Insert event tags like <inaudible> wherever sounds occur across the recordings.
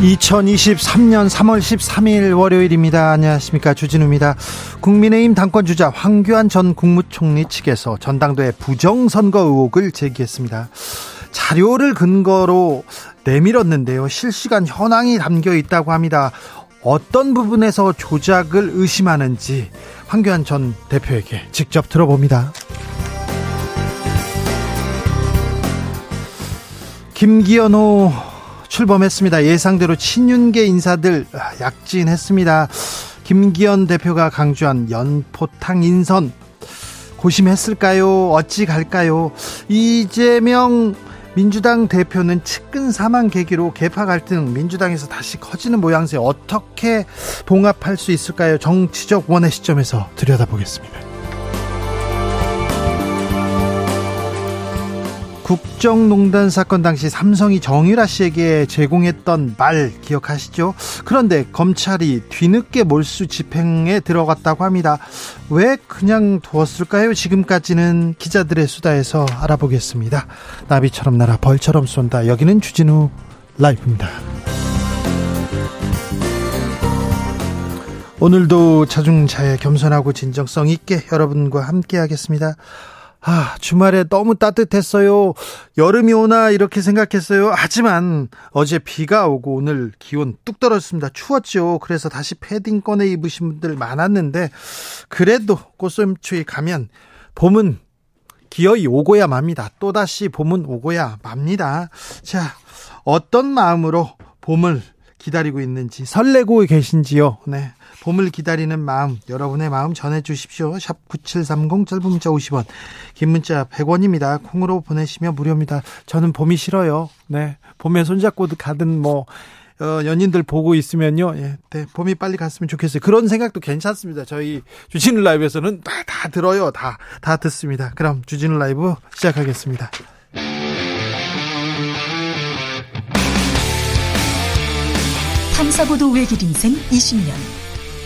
2023년 3월 13일 월요일입니다. 안녕하십니까. 주진우입니다. 국민의힘 당권주자 황교안 전 국무총리 측에서 전당대회 부정선거 의혹을 제기했습니다. 자료를 근거로 내밀었는데요. 실시간 현황이 담겨 있다고 합니다. 어떤 부분에서 조작을 의심하는지 황교안 전 대표에게 직접 들어봅니다. 김기현호 출범했습니다. 예상대로 친윤계 인사들 약진했습니다. 김기현 대표가 강조한 연포탕 인선 고심했을까요? 어찌 갈까요? 이재명 민주당 대표는 측근 사망 계기로 개파 갈등 민주당에서 다시 커지는 모양새 어떻게 봉합할 수 있을까요? 정치적 원의 시점에서 들여다보겠습니다. 국정농단 사건 당시 삼성이 정유라 씨에게 제공했던 말 기억하시죠? 그런데 검찰이 뒤늦게 몰수 집행에 들어갔다고 합니다. 왜 그냥 두었을까요? 지금까지는 기자들의 수다에서 알아보겠습니다. 나비처럼 날아 벌처럼 쏜다. 여기는 주진우 라이브입니다. 오늘도 자중자애 겸손하고 진정성 있게 여러분과 함께 하겠습니다. 아, 주말에 너무 따뜻했어요. 여름이 오나 이렇게 생각했어요. 하지만 어제 비가 오고 오늘 기온 뚝 떨어졌습니다. 추웠죠. 그래서 다시 패딩 꺼내 입으신 분들 많았는데 그래도 꽃샘추위 가면 봄은 기어이 오고야 맙니다. 또다시 봄은 오고야 맙니다. 자, 어떤 마음으로 봄을 기다리고 있는지 설레고 계신지요. 네. 봄을 기다리는 마음 여러분의 마음 전해 주십시오. 샵 9730 짧은 문자 50원 긴 문자 100원입니다. 콩으로 보내시면 무료입니다. 저는 봄이 싫어요. 네. 봄에 손잡고 가든 뭐 어, 연인들 보고 있으면요. 예, 네, 봄이 빨리 갔으면 좋겠어요. 그런 생각도 괜찮습니다. 저희 주진우 라이브에서는 다, 다 들어요. 다, 다 듣습니다. 그럼 주진우 라이브 시작하겠습니다. 탐사보도 외길 인생 20년.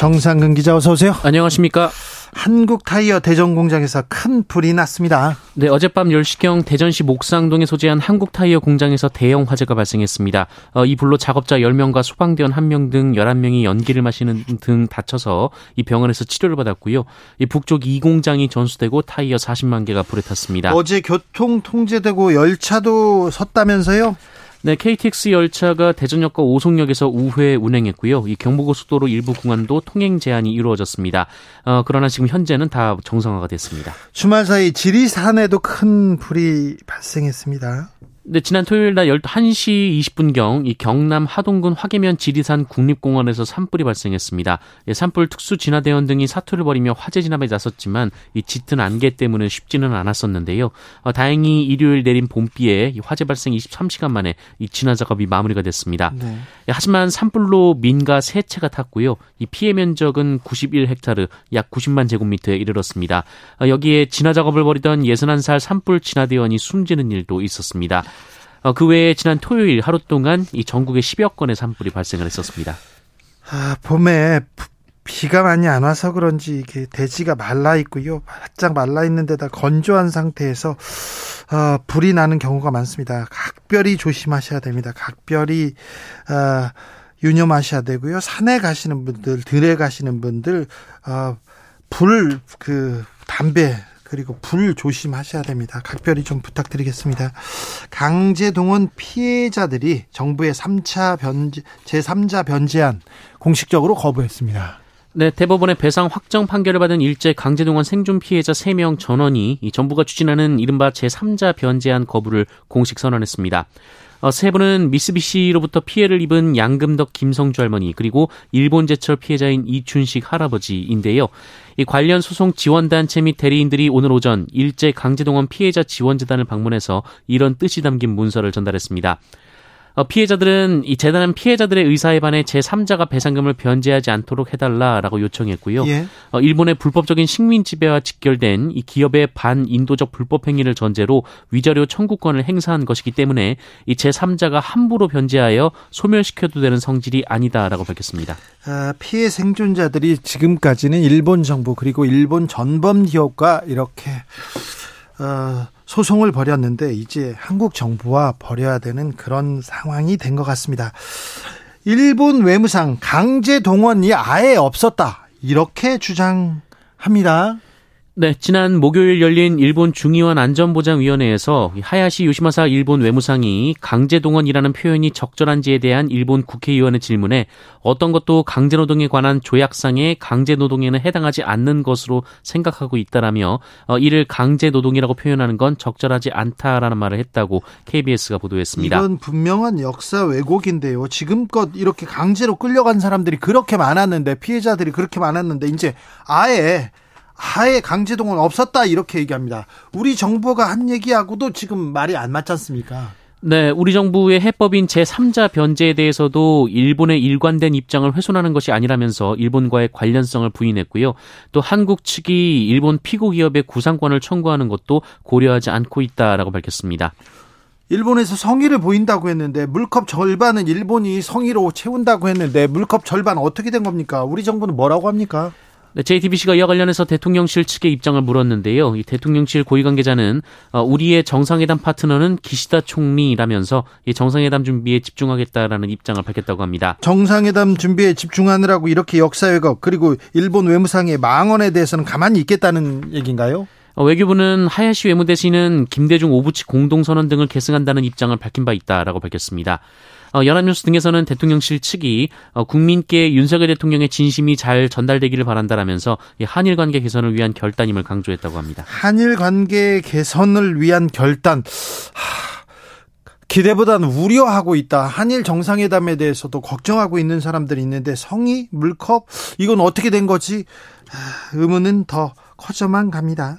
정상근 기자 어서 오세요. 안녕하십니까. 한국 타이어 대전 공장에서 큰 불이 났습니다. 네, 어젯밤 10시경 대전시 목상동에 소재한 한국 타이어 공장에서 대형 화재가 발생했습니다. 어, 이 불로 작업자 10명과 소방대원 1명 등 11명이 연기를 마시는 등 다쳐서 이 병원에서 치료를 받았고요. 이 북쪽 이 공장이 전수되고 타이어 40만 개가 불에 탔습니다. 어제 교통 통제되고 열차도 섰다면서요? 네, KTX 열차가 대전역과 오송역에서 우회 운행했고요. 이 경부고속도로 일부 구간도 통행 제한이 이루어졌습니다. 어, 그러나 지금 현재는 다 정상화가 됐습니다. 주말 사이 지리산에도 큰 불이 발생했습니다. 네, 지난 토요일 날 1시 20분경 이 경남 하동군 화계면 지리산 국립공원에서 산불이 발생했습니다. 예, 산불 특수 진화대원 등이 사투를 벌이며 화재 진압에 나섰지만 이 짙은 안개 때문에 쉽지는 않았었는데요. 어, 다행히 일요일 내린 봄비에 화재 발생 23시간 만에 이 진화 작업이 마무리가 됐습니다. 네. 예, 하지만 산불로 민가 세 채가 탔고요. 이 피해 면적은 91헥타르 약 90만 제곱미터에 이르렀습니다. 어, 여기에 진화 작업을 벌이던 61살 산불 진화대원이 숨지는 일도 있었습니다. 어, 그 외에 지난 토요일 하루 동안 이 전국에 10여 건의 산불이 발생을 했었습니다. 아, 봄에 비가 많이 안 와서 그런지 이게 대지가 말라 있고요. 바짝 말라 있는 데다 건조한 상태에서 어, 불이 나는 경우가 많습니다. 각별히 조심하셔야 됩니다. 각별히 어, 유념하셔야 되고요. 산에 가시는 분들, 들에 가시는 분들 어, 불그 담배 그리고 불 조심하셔야 됩니다. 각별히 좀 부탁드리겠습니다. 강제동원 피해자들이 정부의 3차 변제, 제3자 변제안 공식적으로 거부했습니다. 네, 대법원의 배상 확정 판결을 받은 일제 강제동원 생존 피해자 3명 전원이 이 정부가 추진하는 이른바 제3자 변제안 거부를 공식 선언했습니다. 어, 세 분은 미쓰비시로부터 피해를 입은 양금덕 김성주 할머니 그리고 일본 제철 피해자인 이춘식 할아버지인데요. 이 관련 소송 지원단체 및 대리인들이 오늘 오전 일제 강제동원 피해자 지원재단을 방문해서 이런 뜻이 담긴 문서를 전달했습니다. 어, 피해자들은 이 재단은 피해자들의 의사에 반해 제3자가 배상금을 변제하지 않도록 해달라라고 요청했고요. 예. 어, 일본의 불법적인 식민 지배와 직결된 이 기업의 반인도적 불법 행위를 전제로 위자료 청구권을 행사한 것이기 때문에 이 제3자가 함부로 변제하여 소멸시켜도 되는 성질이 아니다라고 밝혔습니다. 아, 피해 생존자들이 지금까지는 일본 정부 그리고 일본 전범 기업과 이렇게 어, 소송을 벌였는데 이제 한국 정부와 벌여야 되는 그런 상황이 된 것 같습니다. 일본 외무상 강제 동원이 아예 없었다. 이렇게 주장합니다. 네, 지난 목요일 열린 일본 중의원 안전보장위원회에서 하야시 요시마사 일본 외무상이 강제동원이라는 표현이 적절한지에 대한 일본 국회의원의 질문에 어떤 것도 강제노동에 관한 조약상의 강제노동에는 해당하지 않는 것으로 생각하고 있다라며 어, 이를 강제노동이라고 표현하는 건 적절하지 않다라는 말을 했다고 KBS가 보도했습니다. 이건 분명한 역사 왜곡인데요. 지금껏 이렇게 강제로 끌려간 사람들이 그렇게 많았는데 피해자들이 그렇게 많았는데 이제 아예 하에 강제동원 없었다 이렇게 얘기합니다. 우리 정부가 한 얘기하고도 지금 말이 안 맞지 않습니까? 네, 우리 정부의 해법인 제3자 변제에 대해서도 일본의 일관된 입장을 훼손하는 것이 아니라면서 일본과의 관련성을 부인했고요. 또 한국 측이 일본 피고 기업의 구상권을 청구하는 것도 고려하지 않고 있다라고 밝혔습니다. 일본에서 성의를 보인다고 했는데 물컵 절반은 일본이 성의로 채운다고 했는데 물컵 절반 어떻게 된 겁니까? 우리 정부는 뭐라고 합니까? 네, JTBC가 이와 관련해서 대통령실 측의 입장을 물었는데요. 이 대통령실 고위 관계자는 어, 우리의 정상회담 파트너는 기시다 총리라면서 이 정상회담 준비에 집중하겠다라는 입장을 밝혔다고 합니다. 정상회담 준비에 집중하느라고 이렇게 역사 왜곡 그리고 일본 외무상의 망언에 대해서는 가만히 있겠다는 얘기인가요? 어, 외교부는 하야시 외무대신은 김대중 오부치 공동선언 등을 계승한다는 입장을 밝힌 바 있다라고 밝혔습니다. 어, 연합뉴스 등에서는 대통령실 측이 어, 국민께 윤석열 대통령의 진심이 잘 전달되기를 바란다라면서 한일 관계 개선을 위한 결단임을 강조했다고 합니다. 한일 관계 개선을 위한 결단. 하... 기대보다는 우려하고 있다. 한일 정상회담에 대해서도 걱정하고 있는 사람들이 있는데 성의, 물컵 이건 어떻게 된 거지? 의문은 더 커져만 갑니다.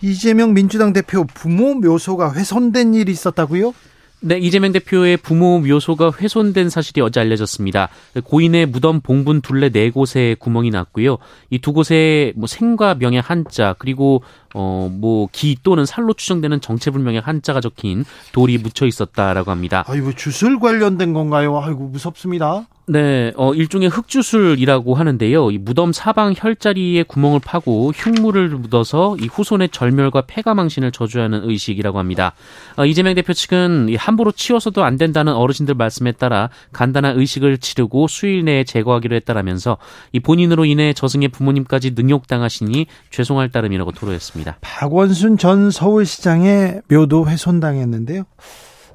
이재명 민주당 대표 부모 묘소가 훼손된 일이 있었다고요? 네, 이재명 대표의 부모 묘소가 훼손된 사실이 어제 알려졌습니다. 고인의 무덤 봉분 둘레 네 곳에 구멍이 났고요. 이 두 곳에 뭐 생과 명의 한자 그리고 어뭐 기 또는 살로 추정되는 정체불명의 한자가 적힌 돌이 묻혀 있었다라고 합니다. 아이고 주술 관련된 건가요? 아이고 무섭습니다. 네, 어, 일종의 흙주술이라고 하는데요. 이 무덤 사방 혈자리에 구멍을 파고 흉물을 묻어서 이 후손의 절멸과 폐가망신을 저주하는 의식이라고 합니다. 어, 이재명 대표 측은 함부로 치워서도 안 된다는 어르신들 말씀에 따라 간단한 의식을 치르고 수일 내에 제거하기로 했다라면서 이 본인으로 인해 저승의 부모님까지 능욕당하시니 죄송할 따름이라고 토로했습니다. 박원순 전 서울시장의 묘도 훼손당했는데요.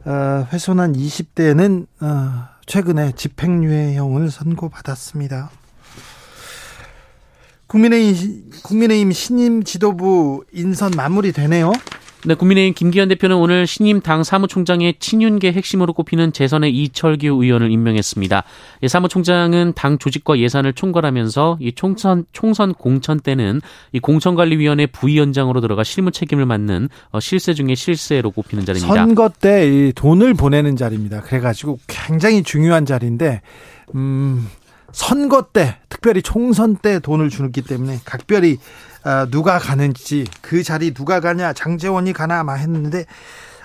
어, 훼손한 20대는 어, 최근에 집행유예형을 선고받았습니다. 국민의힘, 국민의힘 신임 지도부 인선 마무리되네요. 네, 국민의힘 김기현 대표는 오늘 신임 당 사무총장의 친윤계 핵심으로 꼽히는 재선의 이철규 의원을 임명했습니다. 예, 사무총장은 당 조직과 예산을 총괄하면서 이 총선 총선 공천 때는 이 공천관리위원회 부위원장으로 들어가 실무 책임을 맡는 어, 실세 중의 실세로 꼽히는 자리입니다. 선거 때 돈을 보내는 자리입니다. 그래가지고 굉장히 중요한 자리인데 음. 선거 때 특별히 총선 때 돈을 주기 때문에 각별히 어, 누가 가는지 그 자리 누가 가냐 장재원이 가나 막 했는데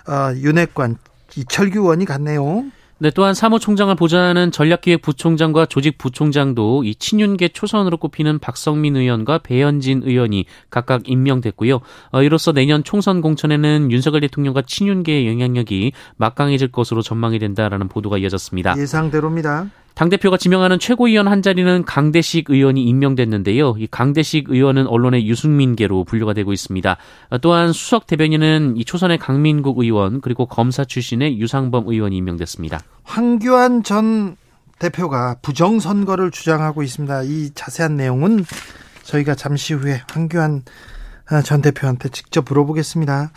어, 윤핵관 이철규 의원이 갔네요. 네, 또한 사무총장을 보좌하는 전략기획부총장과 조직부총장도 이 친윤계 초선으로 꼽히는 박성민 의원과 배현진 의원이 각각 임명됐고요. 어, 이로써 내년 총선 공천에는 윤석열 대통령과 친윤계의 영향력이 막강해질 것으로 전망이 된다라는 보도가 이어졌습니다. 예상대로입니다. 당대표가 지명하는 최고위원 한 자리는 강대식 의원이 임명됐는데요. 이 강대식 의원은 언론의 유승민계로 분류가 되고 있습니다. 또한 수석 대변인은 이 초선의 강민국 의원 그리고 검사 출신의 유상범 의원이 임명됐습니다. 황교안 전 대표가 부정선거를 주장하고 있습니다. 이 자세한 내용은 저희가 잠시 후에 황교안 전 대표한테 직접 물어보겠습니다.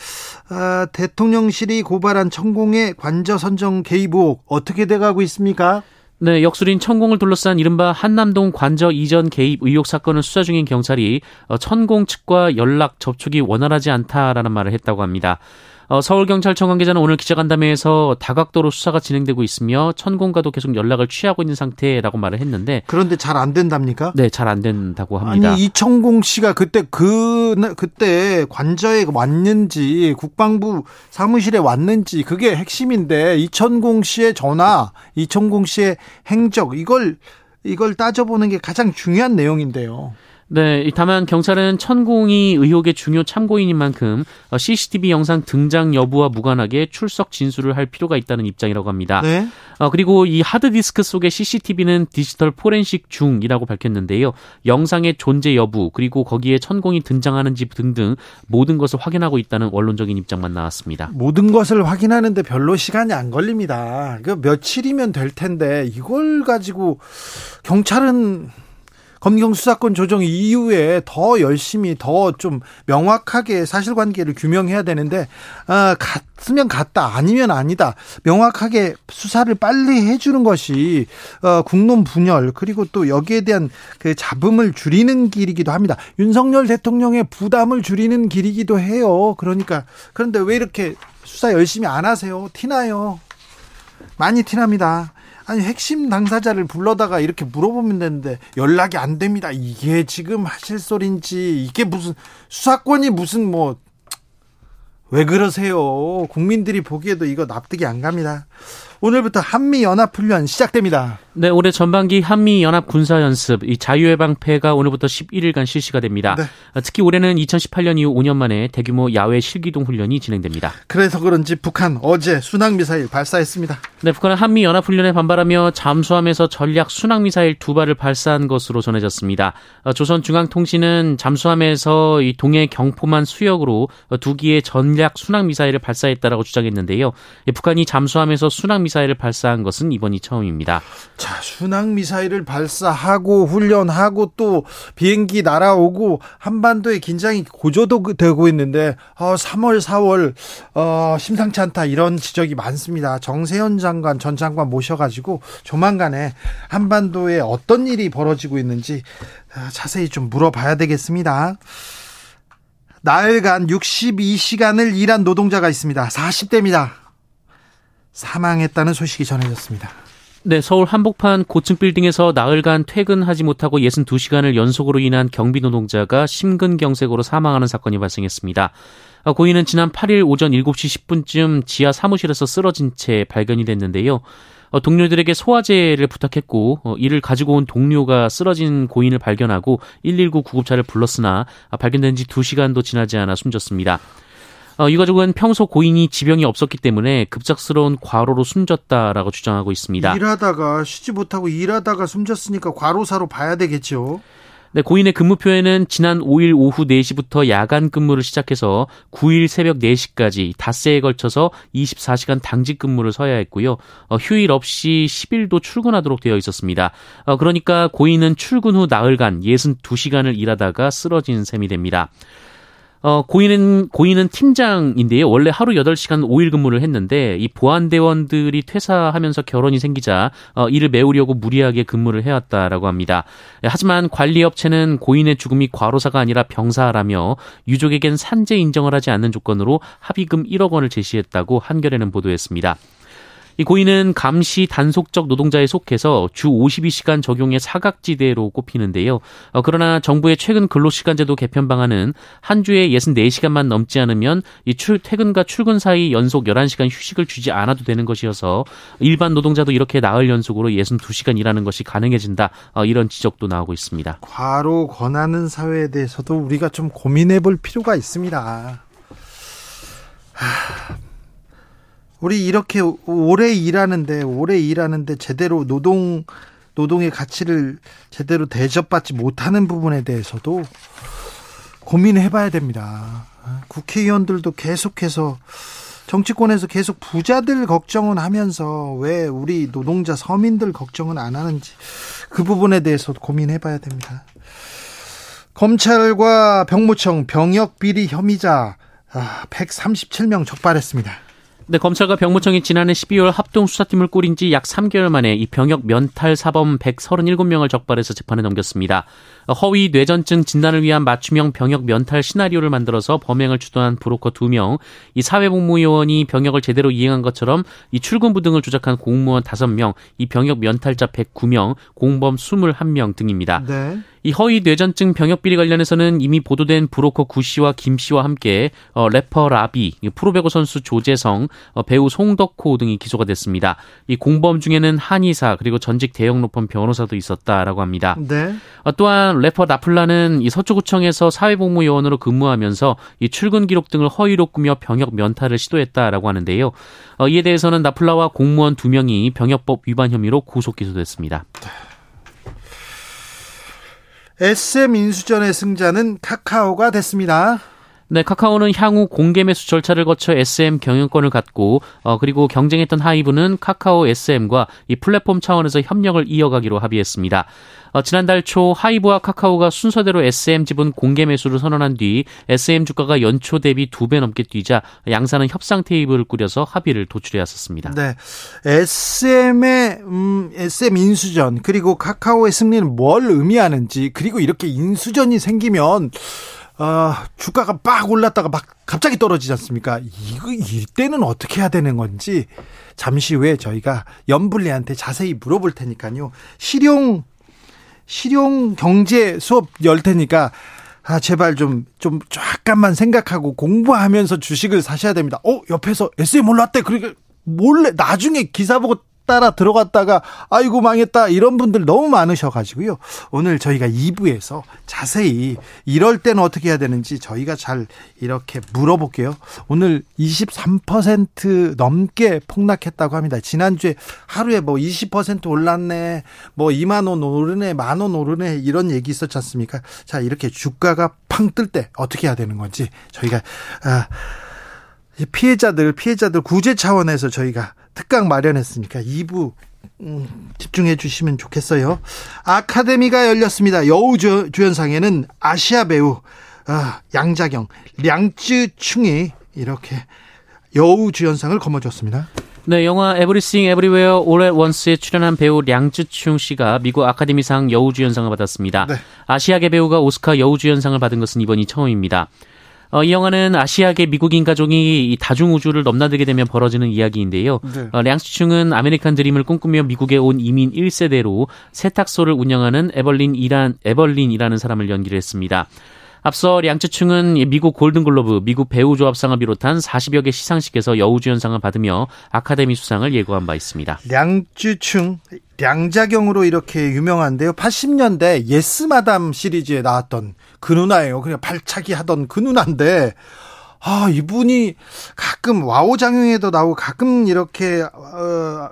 아, 대통령실이 고발한 천공의 관저 선정 개입 의혹 어떻게 돼가고 있습니까? 네, 역술인 천공을 둘러싼 이른바 한남동 관저 이전 개입 의혹 사건을 수사 중인 경찰이 어, 천공 측과 연락 접촉이 원활하지 않다라는 말을 했다고 합니다. 어, 서울경찰청 관계자는 오늘 기자간담회에서 다각도로 수사가 진행되고 있으며 천공과도 계속 연락을 취하고 있는 상태라고 말을 했는데 그런데 잘 안 된답니까? 네, 잘 안 된다고 합니다. 아니 이천공 씨가 그때 그 그때 관저에 왔는지 국방부 사무실에 왔는지 그게 핵심인데 이천공 씨의 전화, 이천공 씨의 행적 이걸 이걸 따져보는 게 가장 중요한 내용인데요. 네, 다만 경찰은 천공이 의혹의 중요 참고인인 만큼 CCTV 영상 등장 여부와 무관하게 출석 진술을 할 필요가 있다는 입장이라고 합니다. 네. 어, 그리고 이 하드디스크 속의 CCTV는 디지털 포렌식 중이라고 밝혔는데요. 영상의 존재 여부 그리고 거기에 천공이 등장하는지 등등 모든 것을 확인하고 있다는 원론적인 입장만 나왔습니다. 모든 것을 확인하는데 별로 시간이 안 걸립니다. 그 며칠이면 될 텐데 이걸 가지고 경찰은 검경 수사권 조정 이후에 더 열심히 더 좀 명확하게 사실관계를 규명해야 되는데 아, 갔으면 갔다 아니면 아니다 명확하게 수사를 빨리 해주는 것이 어, 국론 분열 그리고 또 여기에 대한 그 잡음을 줄이는 길이기도 합니다. 윤석열 대통령의 부담을 줄이는 길이기도 해요. 그러니까 그런데 왜 이렇게 수사 열심히 안 하세요? 티나요. 많이 티납니다. 아니 핵심 당사자를 불러다가 이렇게 물어보면 되는데 연락이 안 됩니다. 이게 지금 하실 소린지 이게 무슨 수사권이 무슨 뭐 왜 그러세요? 국민들이 보기에도 이거 납득이 안 갑니다. 오늘부터 한미 연합 훈련 시작됩니다. 네, 올해 전반기 한미 연합 군사 연습 이 자유해방패가 오늘부터 11일간 실시가 됩니다. 네. 특히 올해는 2018년 이후 5년 만에 대규모 야외 실기동 훈련이 진행됩니다. 그래서 그런지 북한 어제 순항 미사일 발사했습니다. 네, 북한은 한미 연합 훈련에 반발하며 잠수함에서 전략 순항 미사일 두 발을 발사한 것으로 전해졌습니다. 어, 조선중앙통신은 잠수함에서 이 동해 경포만 수역으로 두 기의 전략 순항 미사일을 발사했다라고 주장했는데요. 북한이 잠수함에서 순항 미사일 미사일을 발사한 것은 이번이 처음입니다. 자, 순항 미사일을 발사하고 훈련하고 또 비행기 날아오고 한반도의 긴장이 고조되고 있는데 어, 3월, 4월 어, 심상치 않다 이런 지적이 많습니다. 정세현 장관 전 장관 모셔 가지고 조만간에 한반도에 어떤 일이 벌어지고 있는지 어, 자세히 좀 물어봐야 되겠습니다. 나흘간 62시간을 일한 노동자가 있습니다. 40대입니다. 사망했다는 소식이 전해졌습니다. 네, 서울 한복판 고층 빌딩에서 나흘간 퇴근하지 못하고 62시간을 연속으로 인한 경비 노동자가 심근경색으로 사망하는 사건이 발생했습니다. 아, 고인은 지난 8일 오전 7시 10분쯤 지하 사무실에서 쓰러진 채 발견이 됐는데요. 어, 동료들에게 소화제를 부탁했고 어, 이를 가지고 온 동료가 쓰러진 고인을 발견하고 119 구급차를 불렀으나 아, 발견된 지 2시간도 지나지 않아 숨졌습니다. 어, 이 가족은 평소 고인이 지병이 없었기 때문에 급작스러운 과로로 숨졌다라고 주장하고 있습니다. 일하다가 쉬지 못하고 일하다가 숨졌으니까 과로사로 봐야 되겠죠. 네, 고인의 근무표에는 지난 5일 오후 4시부터 야간 근무를 시작해서 9일 새벽 4시까지 닷새에 걸쳐서 24시간 당직 근무를 서야 했고요. 어, 휴일 없이 10일도 출근하도록 되어 있었습니다. 어, 그러니까 고인은 출근 후 나흘간 62시간을 일하다가 쓰러진 셈이 됩니다. 어, 고인은, 고인은 팀장인데요. 원래 하루 8시간 5일 근무를 했는데, 이 보안대원들이 퇴사하면서 결혼이 생기자, 어, 이를 메우려고 무리하게 근무를 해왔다라고 합니다. 예, 하지만 관리업체는 고인의 죽음이 과로사가 아니라 병사라며, 유족에겐 산재 인정을 하지 않는 조건으로 합의금 1억 원을 제시했다고 한겨레는 보도했습니다. 이 고인은 감시 단속적 노동자에 속해서 주 52시간 적용의 사각지대로 꼽히는데요. 어, 그러나 정부의 최근 근로시간제도 개편 방안은 한 주에 64시간만 넘지 않으면 이 출, 퇴근과 출근 사이 연속 11시간 휴식을 주지 않아도 되는 것이어서 일반 노동자도 이렇게 나흘 연속으로 62시간 일하는 것이 가능해진다. 어, 이런 지적도 나오고 있습니다. 과로 권하는 사회에 대해서도 우리가 좀 고민해 볼 필요가 있습니다. 하... 우리 이렇게 오래 일하는데 오래 일하는데 제대로 노동 노동의 가치를 제대로 대접받지 못하는 부분에 대해서도 고민해 봐야 됩니다. 국회의원들도 계속해서 정치권에서 계속 부자들 걱정은 하면서 왜 우리 노동자 서민들 걱정은 안 하는지 그 부분에 대해서 고민해 봐야 됩니다. 검찰과 병무청 병역 비리 혐의자 137명 아, 적발했습니다. 네, 검찰과 병무청이 지난해 12월 합동 수사팀을 꾸린 지 약 3개월 만에 이 병역 면탈 사범 137명을 적발해서 재판에 넘겼습니다. 허위 뇌전증 진단을 위한 맞춤형 병역 면탈 시나리오를 만들어서 범행을 주도한 브로커 2명, 이 사회복무요원이 병역을 제대로 이행한 것처럼 이 출근부 등을 조작한 공무원 5명, 이 병역 면탈자 109명, 공범 21명 등입니다. 네. 이 허위 뇌전증 병역 비리 관련해서는 이미 보도된 브로커 구 씨와 김 씨와 함께 어, 래퍼 라비, 프로배구 선수 조재성, 어, 배우 송덕호 등이 기소가 됐습니다. 이 공범 중에는 한의사 그리고 전직 대형 로펌 변호사도 있었다라고 합니다. 네. 어, 또한 래퍼 나플라는 이 서초구청에서 사회복무요원으로 근무하면서 이 출근 기록 등을 허위로 꾸며 병역 면탈을 시도했다라고 하는데요. 어, 이에 대해서는 나플라와 공무원 두 명이 병역법 위반 혐의로 구속 기소됐습니다. SM 인수전의 승자는 카카오가 됐습니다. 네, 카카오는 향후 공개 매수 절차를 거쳐 SM 경영권을 갖고 어, 그리고 경쟁했던 하이브는 카카오 SM과 이 플랫폼 차원에서 협력을 이어가기로 합의했습니다. 어, 지난달 초 하이브와 카카오가 순서대로 SM 지분 공개 매수를 선언한 뒤 SM 주가가 연초 대비 두 배 넘게 뛰자 양사는 협상 테이블을 꾸려서 합의를 도출해왔었습니다. 네, SM의 음, SM 인수전 그리고 카카오의 승리는 뭘 의미하는지 그리고 이렇게 인수전이 생기면 어, 주가가 빡 올랐다가 막 갑자기 떨어지지 않습니까? 이거 이때는 어떻게 해야 되는 건지 잠시 후에 저희가 연불리한테 자세히 물어볼 테니까요. 실용 실용 경제 수업 열 테니까 아 제발 좀좀 좀 잠깐만 생각하고 공부하면서 주식을 사셔야 됩니다. 어 옆에서 SM 올랐대. 그러니까 몰래 나중에 기사 보고 따라 들어갔다가 아이고 망했다 이런 분들 너무 많으셔 가지고요. 오늘 저희가 2부에서 자세히 이럴 때는 어떻게 해야 되는지 저희가 잘 이렇게 물어볼게요. 오늘 23% 넘게 폭락했다고 합니다. 지난주에 하루에 뭐 20% 올랐네, 뭐 2만 원 오르네, 만 원 오르네 이런 얘기 있었지 않습니까? 자 이렇게 주가가 팡 뜰 때 어떻게 해야 되는 건지 저희가 아, 피해자들 피해자들 구제 차원에서 저희가 특강 마련했으니까 2부 음, 집중해 주시면 좋겠어요. 아카데미가 열렸습니다. 여우 주 연상에는 아시아 배우 아, 양자경, 량쯔충이 이렇게 여우 주연상을 거머쥐었습니다. 네, 영화 Everything Everywhere All at Once에 출연한 배우 량쯔충 씨가 미국 아카데미상 여우주연상을 받았습니다. 네. 아시아계 배우가 오스카 여우주연상을 받은 것은 이번이 처음입니다. 어, 이 영화는 아시아계 미국인 가족이 다중 우주를 넘나들게 되면 벌어지는 이야기인데요. 네. 어, 량쯔충은 아메리칸 드림을 꿈꾸며 미국에 온 이민 1세대로 세탁소를 운영하는 에벌린 이란 에벌린이라는 사람을 연기를 했습니다. 앞서 량쯔충은 미국 골든글로브, 미국 배우조합상을 비롯한 40여 개 시상식에서 여우주연상을 받으며 아카데미 수상을 예고한 바 있습니다. 량쯔충, 량자경으로 이렇게 유명한데요. 80년대 Yes Madam 시리즈에 나왔던 그 누나예요. 그냥 발차기 하던 그 누나인데 아, 이분이 가끔 와호장룡에도 나오고 가끔 이렇게 어,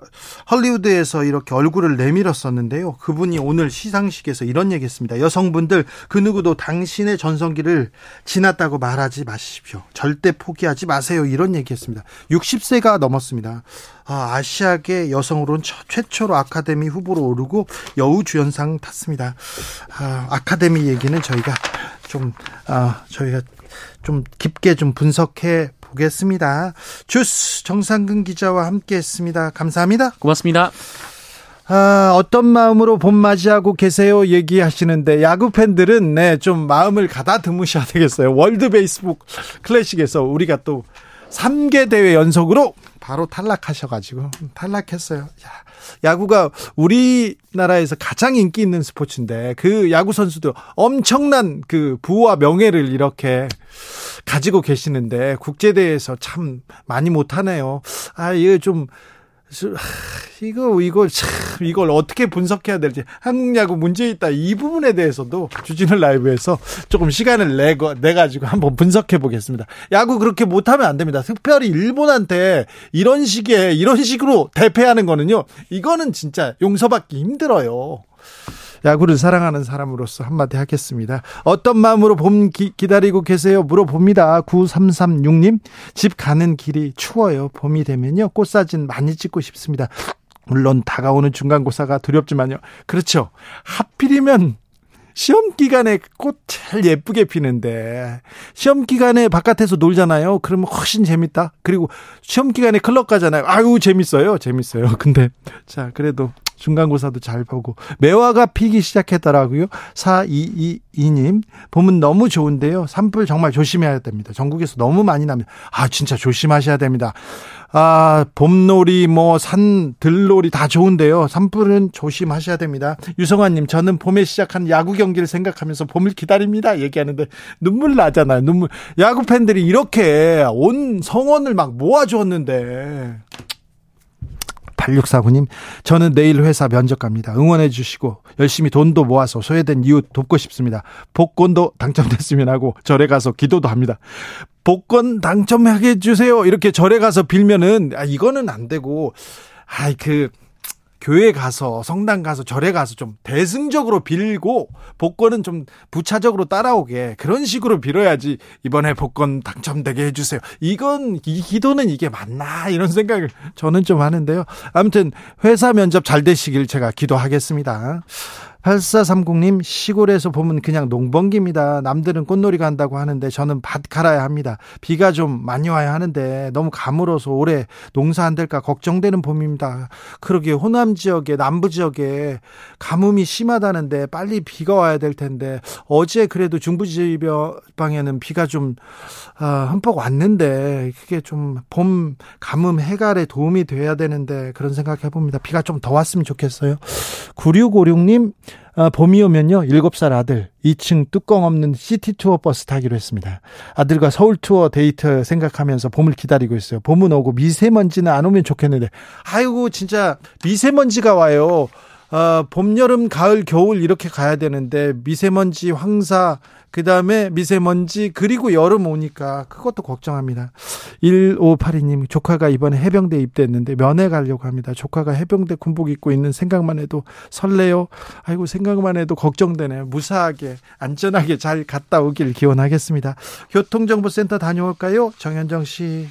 헐리우드에서 이렇게 얼굴을 내밀었었는데요. 그분이 오늘 시상식에서 이런 얘기했습니다. 여성분들 그 누구도 당신의 전성기를 지났다고 말하지 마십시오. 절대 포기하지 마세요. 이런 얘기했습니다. 60세가 넘었습니다. 아, 아시아계 여성으로는 최초로 아카데미 후보로 오르고 여우주연상 탔습니다. 아, 아카데미 얘기는 저희가 좀 아, 저희가 좀 깊게 좀 분석해 보겠습니다. 주스 정상근 기자와 함께 했습니다. 감사합니다. 고맙습니다. 아, 어떤 마음으로 봄 맞이하고 계세요? 얘기하시는데, 야구 팬들은, 네, 좀 마음을 가다듬으셔야 되겠어요. 월드 베이스북 클래식에서 우리가 또 3개 대회 연속으로 바로 탈락하셔 가지고, 탈락했어요. 야, 야구가 우리나라에서 가장 인기 있는 스포츠인데 그 야구 선수도 엄청난 그 부와 명예를 이렇게 가지고 계시는데 국제대회에서 참 많이 못하네요. 아, 이거 좀 이거 이거 참 이걸 어떻게 분석해야 될지 한국 야구 문제 있다 이 부분에 대해서도 주진우 라이브에서 조금 시간을 내고 내 가지고 한번 분석해 보겠습니다. 야구 그렇게 못하면 안 됩니다. 특별히 일본한테 이런 식의 이런 식으로 대패하는 거는요. 이거는 진짜 용서받기 힘들어요. 야구를 사랑하는 사람으로서 한마디 하겠습니다. 어떤 마음으로 봄 기, 다리고 계세요? 물어봅니다. 9336님. 집 가는 길이 추워요. 봄이 되면요. 꽃사진 많이 찍고 싶습니다. 물론 다가오는 중간고사가 두렵지만요. 그렇죠. 하필이면 시험 기간에 꽃 제일 예쁘게 피는데 시험 기간에 바깥에서 놀잖아요. 그러면 훨씬 재밌다. 그리고 시험 기간에 클럽 가잖아요. 아유 재밌어요. 재밌어요. 근데 자 그래도 중간고사도 잘 보고 매화가 피기 시작했더라고요. 4222님 봄은 너무 좋은데요. 산불 정말 조심해야 됩니다. 전국에서 너무 많이 납니다. 아 진짜 조심하셔야 됩니다. 아, 봄놀이, 뭐, 산, 들놀이 다 좋은데요. 산불은 조심하셔야 됩니다. 유성환님, 저는 봄에 시작한 야구 경기를 생각하면서 봄을 기다립니다. 얘기하는데 눈물 나잖아요. 눈물. 야구 팬들이 이렇게 온 성원을 막 모아주었는데. 8649님, 저는 내일 회사 면접 갑니다. 응원해 주시고 열심히 돈도 모아서 소외된 이웃 돕고 싶습니다. 복권도 당첨됐으면 하고 절에 가서 기도도 합니다. 복권 당첨하게 해주세요. 이렇게 절에 가서 빌면은, 아, 이거는 안 되고, 아이, 그, 교회 가서 성당 가서 절에 가서 좀 대승적으로 빌고 복권은 좀 부차적으로 따라오게 그런 식으로 빌어야지 이번에 복권 당첨되게 해주세요. 이건 이 기도는 이게 맞나 이런 생각을 저는 좀 하는데요. 아무튼 회사 면접 잘 되시길 제가 기도하겠습니다. 8430님, 시골에서 보면 그냥 농번기입니다. 남들은 꽃놀이 간다고 하는데 저는 밭 갈아야 합니다. 비가 좀 많이 와야 하는데 너무 가물어서 올해 농사 안 될까 걱정되는 봄입니다. 그러게 호남 지역에, 남부 지역에 가뭄이 심하다는데 빨리 비가 와야 될 텐데 어제 그래도 중부 지방에는 비가 좀 아, 흠뻑 왔는데 그게 좀 봄 가뭄 해갈에 도움이 돼야 되는데 그런 생각 해봅니다. 비가 좀 더 왔으면 좋겠어요. 9656님, 아, 봄이 오면요, 7살 아들, 2층 뚜껑 없는 시티 투어 버스 타기로 했습니다. 아들과 서울 투어 데이트 생각하면서 봄을 기다리고 있어요. 봄은 오고 미세먼지는 안 오면 좋겠는데, 아이고, 진짜 미세먼지가 와요. 어, 봄, 여름, 가을, 겨울 이렇게 가야 되는데 미세먼지, 황사, 그 다음에 미세먼지, 그리고 여름 오니까 그것도 걱정합니다. 1582님, 조카가 이번에 해병대 입대했는데 면회 가려고 합니다. 조카가 해병대 군복 입고 있는 생각만 해도 설레요. 아이고, 생각만 해도 걱정되네요. 무사하게, 안전하게 잘 갔다 오길 기원하겠습니다. 교통정보센터 다녀올까요? 정현정 씨.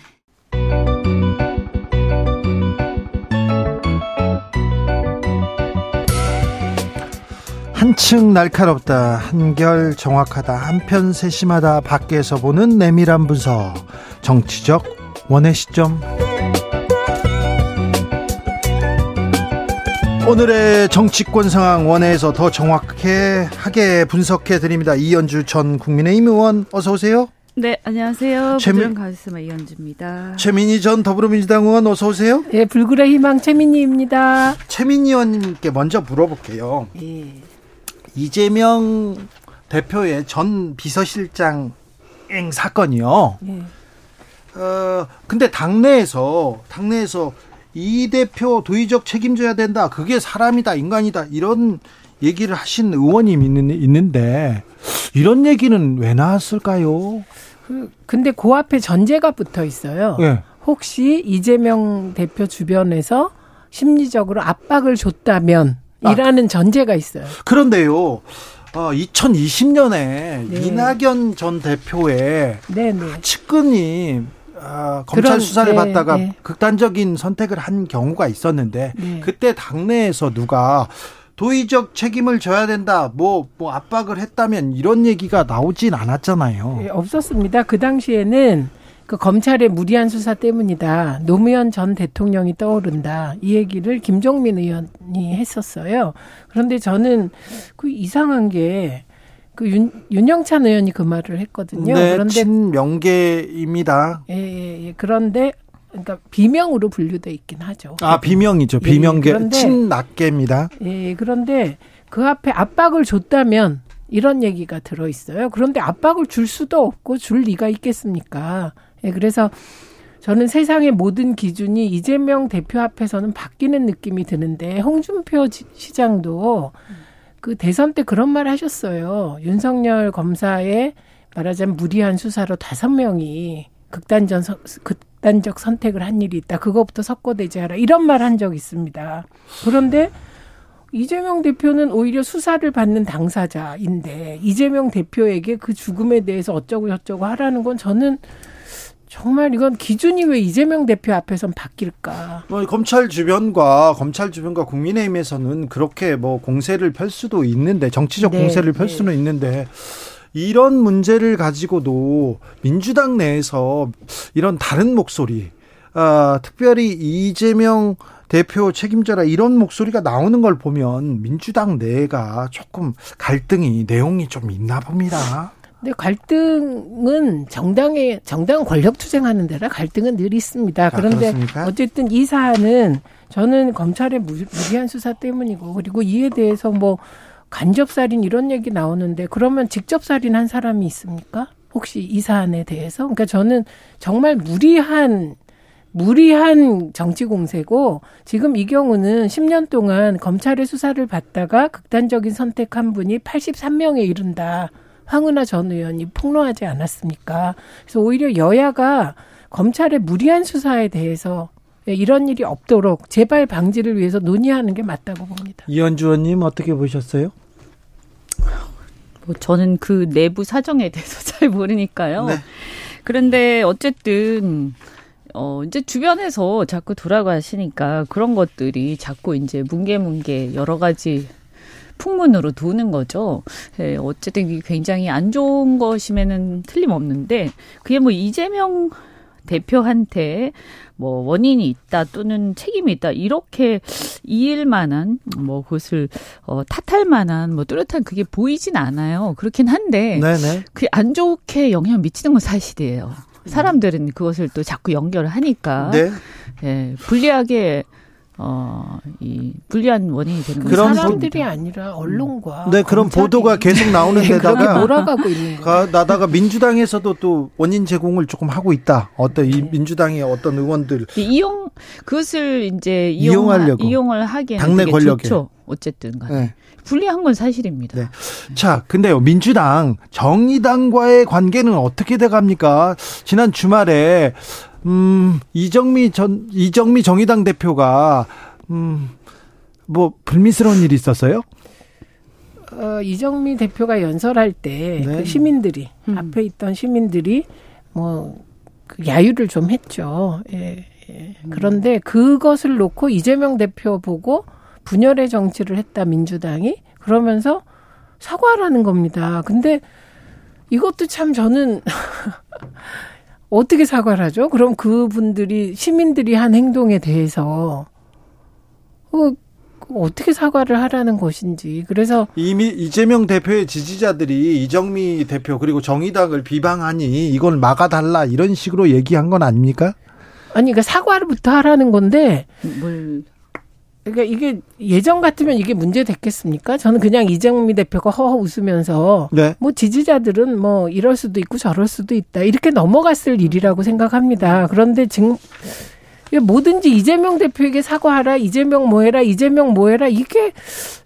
한층 날카롭다, 한결 정확하다, 한편 세심하다, 밖에서 보는 내밀한 분석, 정치적 원의 시점. 오늘의 정치권 상황 원회에서 더 정확하게 하게 분석해 드립니다. 이현주 전 국민의힘 의원 어서 오세요. 네, 안녕하세요. 최민 가스마 이현주입니다. 최민희 전 더불어민주당 의원 어서 오세요. 예, 불굴의 희망 최민희입니다. 최민희 의원님께 먼저 물어볼게요. 예. 이재명 대표의 전 비서실장 행 사건이요. 네. 어, 근데 당내에서 당내에서 이 대표 도의적 책임져야 된다. 그게 사람이다, 인간이다. 이런 얘기를 하신 의원이 있는, 있는데 이런 얘기는 왜 나왔을까요? 그, 근데 그 앞에 전제가 붙어 있어요. 네. 혹시 이재명 대표 주변에서 심리적으로 압박을 줬다면 아, 이라는 전제가 있어요. 그런데요. 어, 2020년에 네. 이낙연 전 대표의 네, 네. 측근이 어, 검찰 그런, 수사를 네, 받다가 네. 극단적인 선택을 한 경우가 있었는데 네. 그때 당내에서 누가 도의적 책임을 져야 된다, 뭐, 뭐 압박을 했다면 이런 얘기가 나오진 않았잖아요. 네, 없었습니다. 그 당시에는 그 검찰의 무리한 수사 때문이다. 노무현 전 대통령이 떠오른다. 이 얘기를 김종민 의원이 했었어요. 그런데 저는 그 이상한 게 그 윤, 윤영찬 의원이 그 말을 했거든요. 네, 그런데 친명계입니다. 예, 예, 예. 그런데 그러니까 비명으로 분류돼 있긴 하죠. 아, 비명이죠. 예, 비명계 예, 친낙계입니다. 예, 그런데 그 앞에 압박을 줬다면 이런 얘기가 들어 있어요. 그런데 압박을 줄 수도 없고 줄 리가 있겠습니까? 예, 그래서 저는 세상의 모든 기준이 이재명 대표 앞에서는 바뀌는 느낌이 드는데 홍준표 시장도 그 대선 때 그런 말 하셨어요. 윤석열 검사의 말하자면 무리한 수사로 다섯 명이 극단전 극단적 선택을 한 일이 있다. 그것부터 석고대죄하라. 이런 말 한 적 있습니다. 그런데 이재명 대표는 오히려 수사를 받는 당사자인데 이재명 대표에게 그 죽음에 대해서 어쩌고 저쩌고 하라는 건 저는 정말 이건 기준이 왜 이재명 대표 앞에선 바뀔까? 뭐 검찰 주변과 검찰 주변과 국민의힘에서는 그렇게 뭐 공세를 펼 수도 있는데 정치적 네, 공세를 펼 네. 수는 있는데 이런 문제를 가지고도 민주당 내에서 이런 다른 목소리, 아, 특별히 이재명 대표 책임져라 이런 목소리가 나오는 걸 보면 민주당 내가 조금 갈등이 내용이 좀 있나 봅니다. 근데 갈등은 정당의 정당 권력 투쟁하는 데라 갈등은 늘 있습니다. 아, 그런데 아, 어쨌든 이 사안은 저는 검찰의 무리한 수사 때문이고 그리고 이에 대해서 뭐 간접살인 이런 얘기 나오는데 그러면 직접살인 한 사람이 있습니까? 혹시 이 사안에 대해서? 그러니까 저는 정말 무리한 무리한 정치 공세고 지금 이 경우는 10년 동안 검찰의 수사를 받다가 극단적인 선택한 분이 83명에 이른다. 황은하 전 의원이 폭로하지 않았습니까? 그래서 오히려 여야가 검찰의 무리한 수사에 대해서 이런 일이 없도록 재발 방지를 위해서 논의하는 게 맞다고 봅니다. 이현주 의원님 어떻게 보셨어요? 뭐 저는 그 내부 사정에 대해서 <laughs> 잘 모르니까요. 네. 그런데 어쨌든 어 이제 주변에서 자꾸 돌아가시니까 그런 것들이 자꾸 이제 뭉게뭉게 여러 가지 풍문으로 도는 거죠. 예, 어쨌든 굉장히 안 좋은 것임에는 틀림없는데 그게 뭐 이재명 대표한테 뭐 원인이 있다 또는 책임이 있다 이렇게 이일 만한 뭐 그것을 어 탓할 만한 뭐 뚜렷한 그게 보이진 않아요. 그렇긴 한데 그게 안 좋게 영향 미치는 건 사실이에요. 사람들은 그것을 또 자꾸 연결을 하니까 네. 예, 불리하게 어, 이 불리한 원인이 되는 거죠. 그런 사람들이 아니라 언론과 네 그런 보도가 계속 나오는 데다가 몰아가고 있는 <laughs> 거 나다가 민주당에서도 또 원인 제공을 조금 하고 있다. 어떤 이 네. 민주당의 어떤 의원들 이용 그것을 이제 이용, 하려고 이용을 하기에는 당내 권력에 좋죠. 어쨌든 간에 네. 불리한 건 사실입니다. 네. 자, 근데요 민주당 정의당과의 관계는 어떻게 돼갑니까? 지난 주말에 음, 이정미 전, 이정미 정의당 대표가, 음, 뭐, 불미스러운 일이 있었어요? 어, 이정미 대표가 연설할 때, 네. 그 시민들이, 음. 앞에 있던 시민들이, 뭐, 그 야유를 좀 했죠. 예, 예. 그런데 그것을 놓고 이재명 대표 보고 분열의 정치를 했다, 민주당이. 그러면서 사과하라는 겁니다. 근데 이것도 참 저는 <laughs> 어떻게 사과를 하죠? 그럼 그분들이 시민들이 한 행동에 대해서 어, 어떻게 사과를 하라는 것인지. 그래서 이미 이재명 대표의 지지자들이 이정미 대표 그리고 정의당을 비방하니 이걸 막아달라 이런 식으로 얘기한 건 아닙니까? 아니, 그러니까 사과를부터 하라는 건데 뭘 그러니까 이게 예전 같으면 이게 문제 됐겠습니까? 저는 그냥 이정미 대표가 허허 웃으면서 네. 뭐 지지자들은 뭐 이럴 수도 있고 저럴 수도 있다 이렇게 넘어갔을 일이라고 생각합니다. 그런데 지금 뭐든지 이재명 대표에게 사과하라, 이재명 뭐해라, 이재명 뭐해라 이게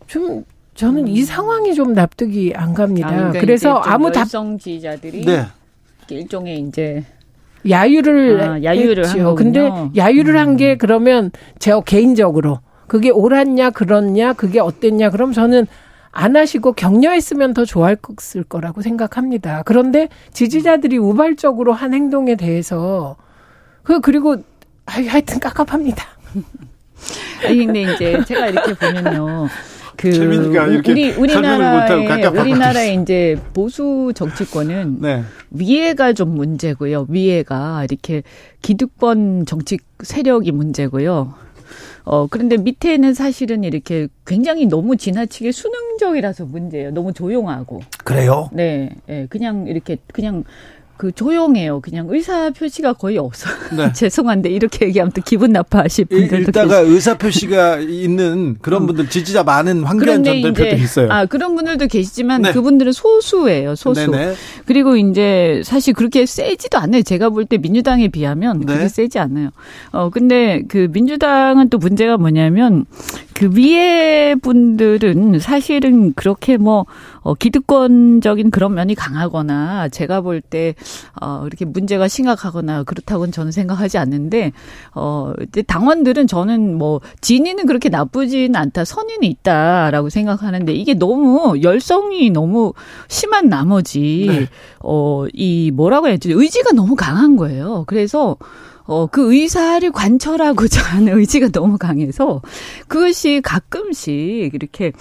좀 저는 이 상황이 좀 납득이 안 갑니다. 아, 그러니까 그래서 아무 답 지지자들이 네. 일종의 이제 야유를 아, 야유를 했죠. 한 근데 야유를 음. 한게 그러면 제 개인적으로 그게 옳았냐 그렇냐 그게 어땠냐 그럼 저는 안 하시고 격려했으면 더 좋았을 거라고 생각합니다. 그런데 지지자들이 우발적으로 한 행동에 대해서 그 그리고 하여튼 깝깝합니다. <laughs> 아니 근데 이제 제가 이렇게 보면요. 그 우리 우리나라의 우리나라의 이제 보수 정치권은 네. 위에가 좀 문제고요. 위에가 이렇게 기득권 정치 세력이 문제고요. 어, 그런데 밑에는 사실은 이렇게 굉장히 너무 지나치게 수능적이라서 문제예요. 너무 조용하고. 그래요? 네. 네. 그냥 이렇게, 그냥 그 조용해요. 그냥 의사 표시가 거의 없어. 네. <laughs> 죄송한데 이렇게 얘기하면 또 기분 나빠하실 분들도 일다가. 의사 표시가 <laughs> 있는 그런 분들 지지자 많은 황교안 전 대표도 있어요. 아 그런 분들도 계시지만 네. 그분들은 소수예요. 소수. 네네. 그리고 이제 사실 그렇게 세지도 않아요. 제가 볼 때 민주당에 비하면 네. 그렇게 세지 않아요. 어 근데 그 민주당은 또 문제가 뭐냐면 그 위에 분들은 사실은 그렇게 뭐 어, 기득권적인 그런 면이 강하거나 제가 볼 때 어, 이렇게 문제가 심각하거나 그렇다고는 저는 생각하지 않는데 어, 이제 당원들은 저는 뭐 진위는 그렇게 나쁘진 않다, 선의는 있다라고 생각하는데 이게 너무 열성이 너무 심한 나머지 네. 어, 이 뭐라고 해야 되지? 의지가 너무 강한 거예요. 그래서 어, 그 의사를 관철하고자 하는 <laughs> 의지가 너무 강해서 그것이 가끔씩 이렇게,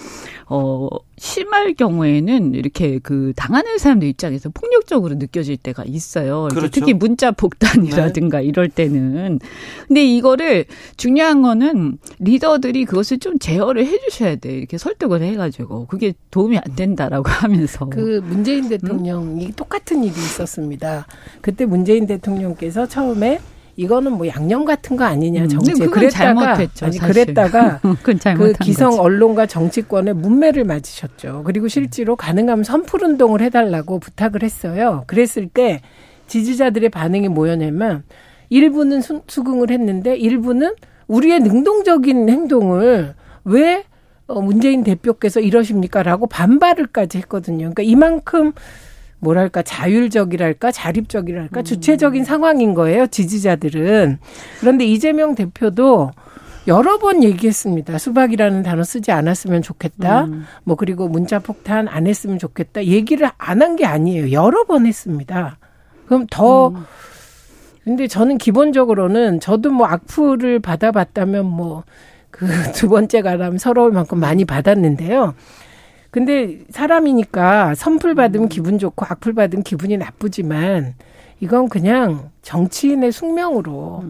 어, 심할 경우에는 이렇게 그 당하는 사람들 입장에서 폭력적으로 느껴질 때가 있어요. 그렇죠. 특히 문자 폭탄이라든가 이럴 때는. 근데 이거를 중요한 거는 리더들이 그것을 좀 제어를 해 주셔야 돼. 이렇게 설득을 해가지고. 그게 도움이 안 된다라고 <laughs> 하면서. 그 문재인 대통령이 똑같은 일이 있었습니다. 그때 문재인 대통령께서 처음에 이거는 뭐 양념 같은 거 아니냐 음, 근데 그건 그랬다가 잘못했죠, 아니 사실. 그랬다가 <laughs> 그 기성 거지. 언론과 정치권의 문매를 맞으셨죠. 그리고 실제로 가능하면 선풀 운동을 해달라고 부탁을 했어요. 그랬을 때 지지자들의 반응이 뭐였냐면 일부는 수, 수긍을 했는데 일부는 우리의 능동적인 행동을 왜 어, 문재인 대표께서 이러십니까라고 반발을까지 했거든요. 그러니까 이만큼 뭐랄까 자율적이랄까 자립적이랄까 주체적인 상황인 거예요 지지자들은. 그런데 이재명 대표도 여러 번 얘기했습니다. 수박이라는 단어 쓰지 않았으면 좋겠다. 뭐 그리고 문자 폭탄 안 했으면 좋겠다. 얘기를 안 한 게 아니에요. 여러 번 했습니다. 그럼 더 근데 저는 기본적으로는 저도 뭐 악플을 받아봤다면 뭐 그 두 번째 가라면 서러울 만큼 많이 받았는데요. 근데 사람이니까 선풀 받으면 기분 좋고 악플 받으면 기분이 나쁘지만 이건 그냥 정치인의 숙명으로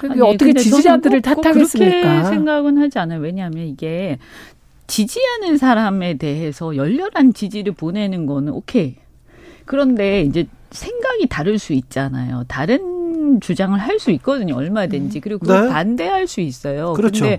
그게 아니, 어떻게 지지자들을 탓하겠습니까? 그렇게 생각은 하지 않아요. 왜냐하면 이게 지지하는 사람에 대해서 열렬한 지지를 보내는 거는 오케이. 그런데 이제 생각이 다를 수 있잖아요. 다른 주장을 할 수 있거든요. 얼마든지. 그리고 그걸 네. 반대할 수 있어요. 그렇죠. 근데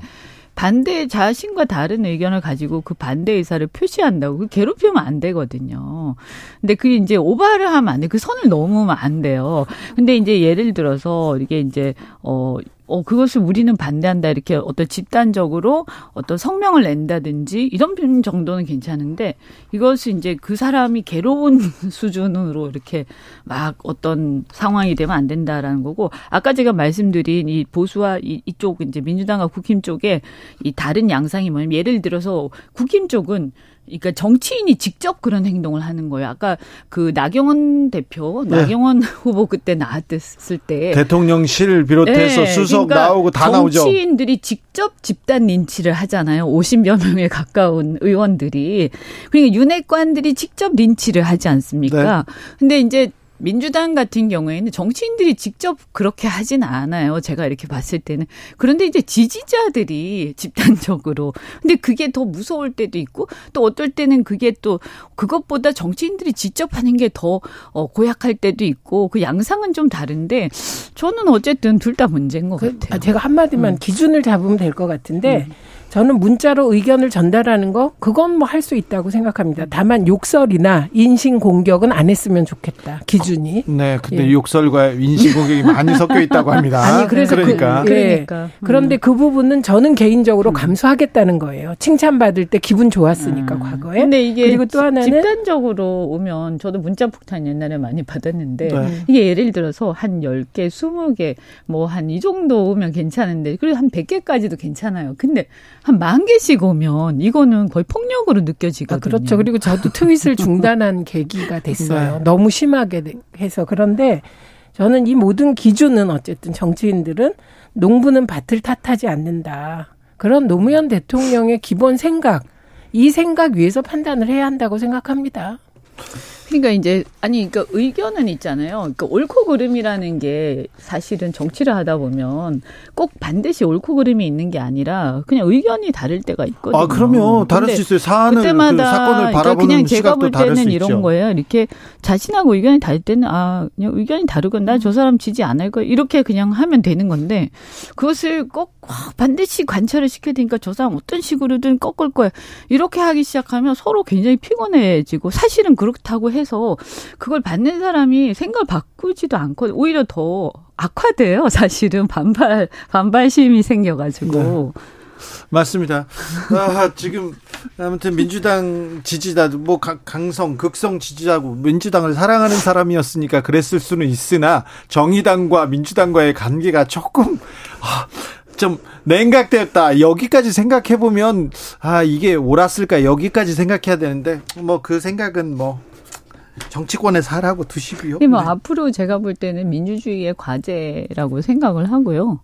반대 자신과 다른 의견을 가지고 그 반대 의사를 표시한다고 그 괴롭히면 안 되거든요. 근데 그 이제 오바를 하면 안 돼. 그 선을 넘으면 안 돼요. 근데 이제 예를 들어서 이게 이제 어 어, 그것을 우리는 반대한다. 이렇게 어떤 집단적으로 어떤 성명을 낸다든지 이런 정도는 괜찮은데 이것이 이제 그 사람이 괴로운 <laughs> 수준으로 이렇게 막 어떤 상황이 되면 안 된다라는 거고 아까 제가 말씀드린 이 보수와 이, 이쪽 이제 민주당과 국힘 쪽에 이 다른 양상이 뭐냐면 예를 들어서 국힘 쪽은 그러니까 정치인이 직접 그런 행동을 하는 거예요. 아까 그 나경원 대표, 네. 나경원 <laughs> 후보 그때 나왔을 때 대통령실 비롯해서 네, 수석 그러니까 나오고 다 나오죠. 정치인들이 직접 집단 린치를 하잖아요. 50여 명에 가까운 의원들이. 그러니까 윤핵관들이 직접 린치를 하지 않습니까? 네. 근데 이제 민주당 같은 경우에는 정치인들이 직접 그렇게 하진 않아요. 제가 이렇게 봤을 때는. 그런데 이제 지지자들이 집단적으로. 근데 그게 더 무서울 때도 있고 또 어떨 때는 그게 또 그것보다 정치인들이 직접 하는 게더 어, 고약할 때도 있고 그 양상은 좀 다른데 저는 어쨌든 둘 다 문제인 것 그, 같아요. 아, 제가 한마디만 음. 기준을 잡으면 될 것 같은데 저는 문자로 의견을 전달하는 거 그건 뭐 할 수 있다고 생각합니다. 다만 욕설이나 인신 공격은 안 했으면 좋겠다. 기준이. 네, 근데 예. 욕설과 인신 공격이 많이 <laughs> 섞여 있다고 합니다. 아니, 그래서 그러니까 그- 예. 그러니까. 그런데 그 부분은 저는 개인적으로 감수하겠다는 거예요. 칭찬받을 때 기분 좋았으니까 과거에. 근데 이게 그리고 또 하나는 집단적으로 오면 저도 문자 폭탄 옛날에 많이 받았는데 네. 이게 예를 들어서 한 10개, 20개 뭐 한 이 정도 오면 괜찮은데 그리고 한 100개까지도 괜찮아요. 근데 한 만 개씩 오면 이거는 거의 폭력으로 느껴지거든요. 아, 그렇죠. 그리고 저도 트윗을 <laughs> 중단한 계기가 됐어요. 네. 너무 심하게 돼- 해서. 그런데 저는 이 모든 기준은 어쨌든 정치인들은 농부는 밭을 탓하지 않는다. 그런 노무현 대통령의 기본 생각, 이 생각 위에서 판단을 해야 한다고 생각합니다. 그러니까 이제 아니 그러니까 의견은 있잖아요. 그러니까 옳고 그름이라는 게 사실은 정치를 하다 보면 꼭 반드시 옳고 그름이 있는 게 아니라 그냥 의견이 다를 때가 있거든요. 아, 그럼요. 다를 수 있어요. 사안을 그때마다 그 사건을 바라보는 그러니까 그냥 제가 볼 때는 이런 있죠. 거예요. 이렇게 자신하고 의견이 다를 때는 아 그냥 의견이 다르건 나 저 사람 지지 않을 거야 이렇게 그냥 하면 되는 건데 그것을 꼭 와, 반드시 관찰을 시켜야 되니까 저 사람 어떤 식으로든 꺾을 거야 이렇게 하기 시작하면 서로 굉장히 피곤해지고 사실은 그렇다고 해서 그걸 받는 사람이 생각을 바꾸지도 않고 오히려 더 악화돼요. 사실은 반발 반발심이 생겨가지고. 맞습니다. 아, 지금 아무튼 민주당 지지자도 뭐 강- 강성 극성 지지자고 민주당을 사랑하는 사람이었으니까 그랬을 수는 있으나 정의당과 민주당과의 관계가 조금 아, 좀 냉각되었다. 여기까지 생각해 보면 아 이게 옳았을까 여기까지 생각해야 되는데 뭐 그 생각은 뭐 정치권에서 하라고 두시고요. 근데 뭐 네. 앞으로 제가 볼 때는 민주주의의 과제라고 생각을 하고요.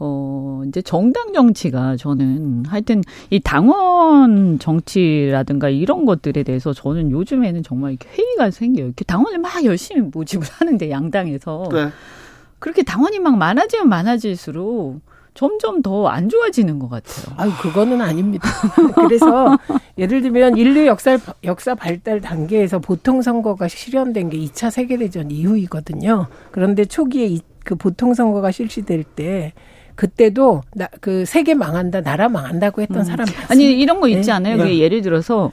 어, 이제 정당 정치가 저는 하여튼 이 당원 정치라든가 이런 것들에 대해서 저는 요즘에는 정말 이렇게 회의가 생겨요. 이렇게 당원을 막 열심히 모집을 하는데 양당에서 네. 그렇게 당원이 막 많아지면 많아질수록 점점 더 안 좋아지는 것 같아요. 아유, 그거는 아닙니다. <laughs> 그래서 예를 들면 인류 역사 역사 발달 단계에서 보통 선거가 실현된 게 2차 세계 대전 이후이거든요. 그런데 초기에 이, 그 보통 선거가 실시될 때 그때도 나, 그 세계 망한다, 나라 망한다고 했던 사람 많습니다. 음. 아니 이런 거 있지 네. 않아요? 네. 그게 예를 들어서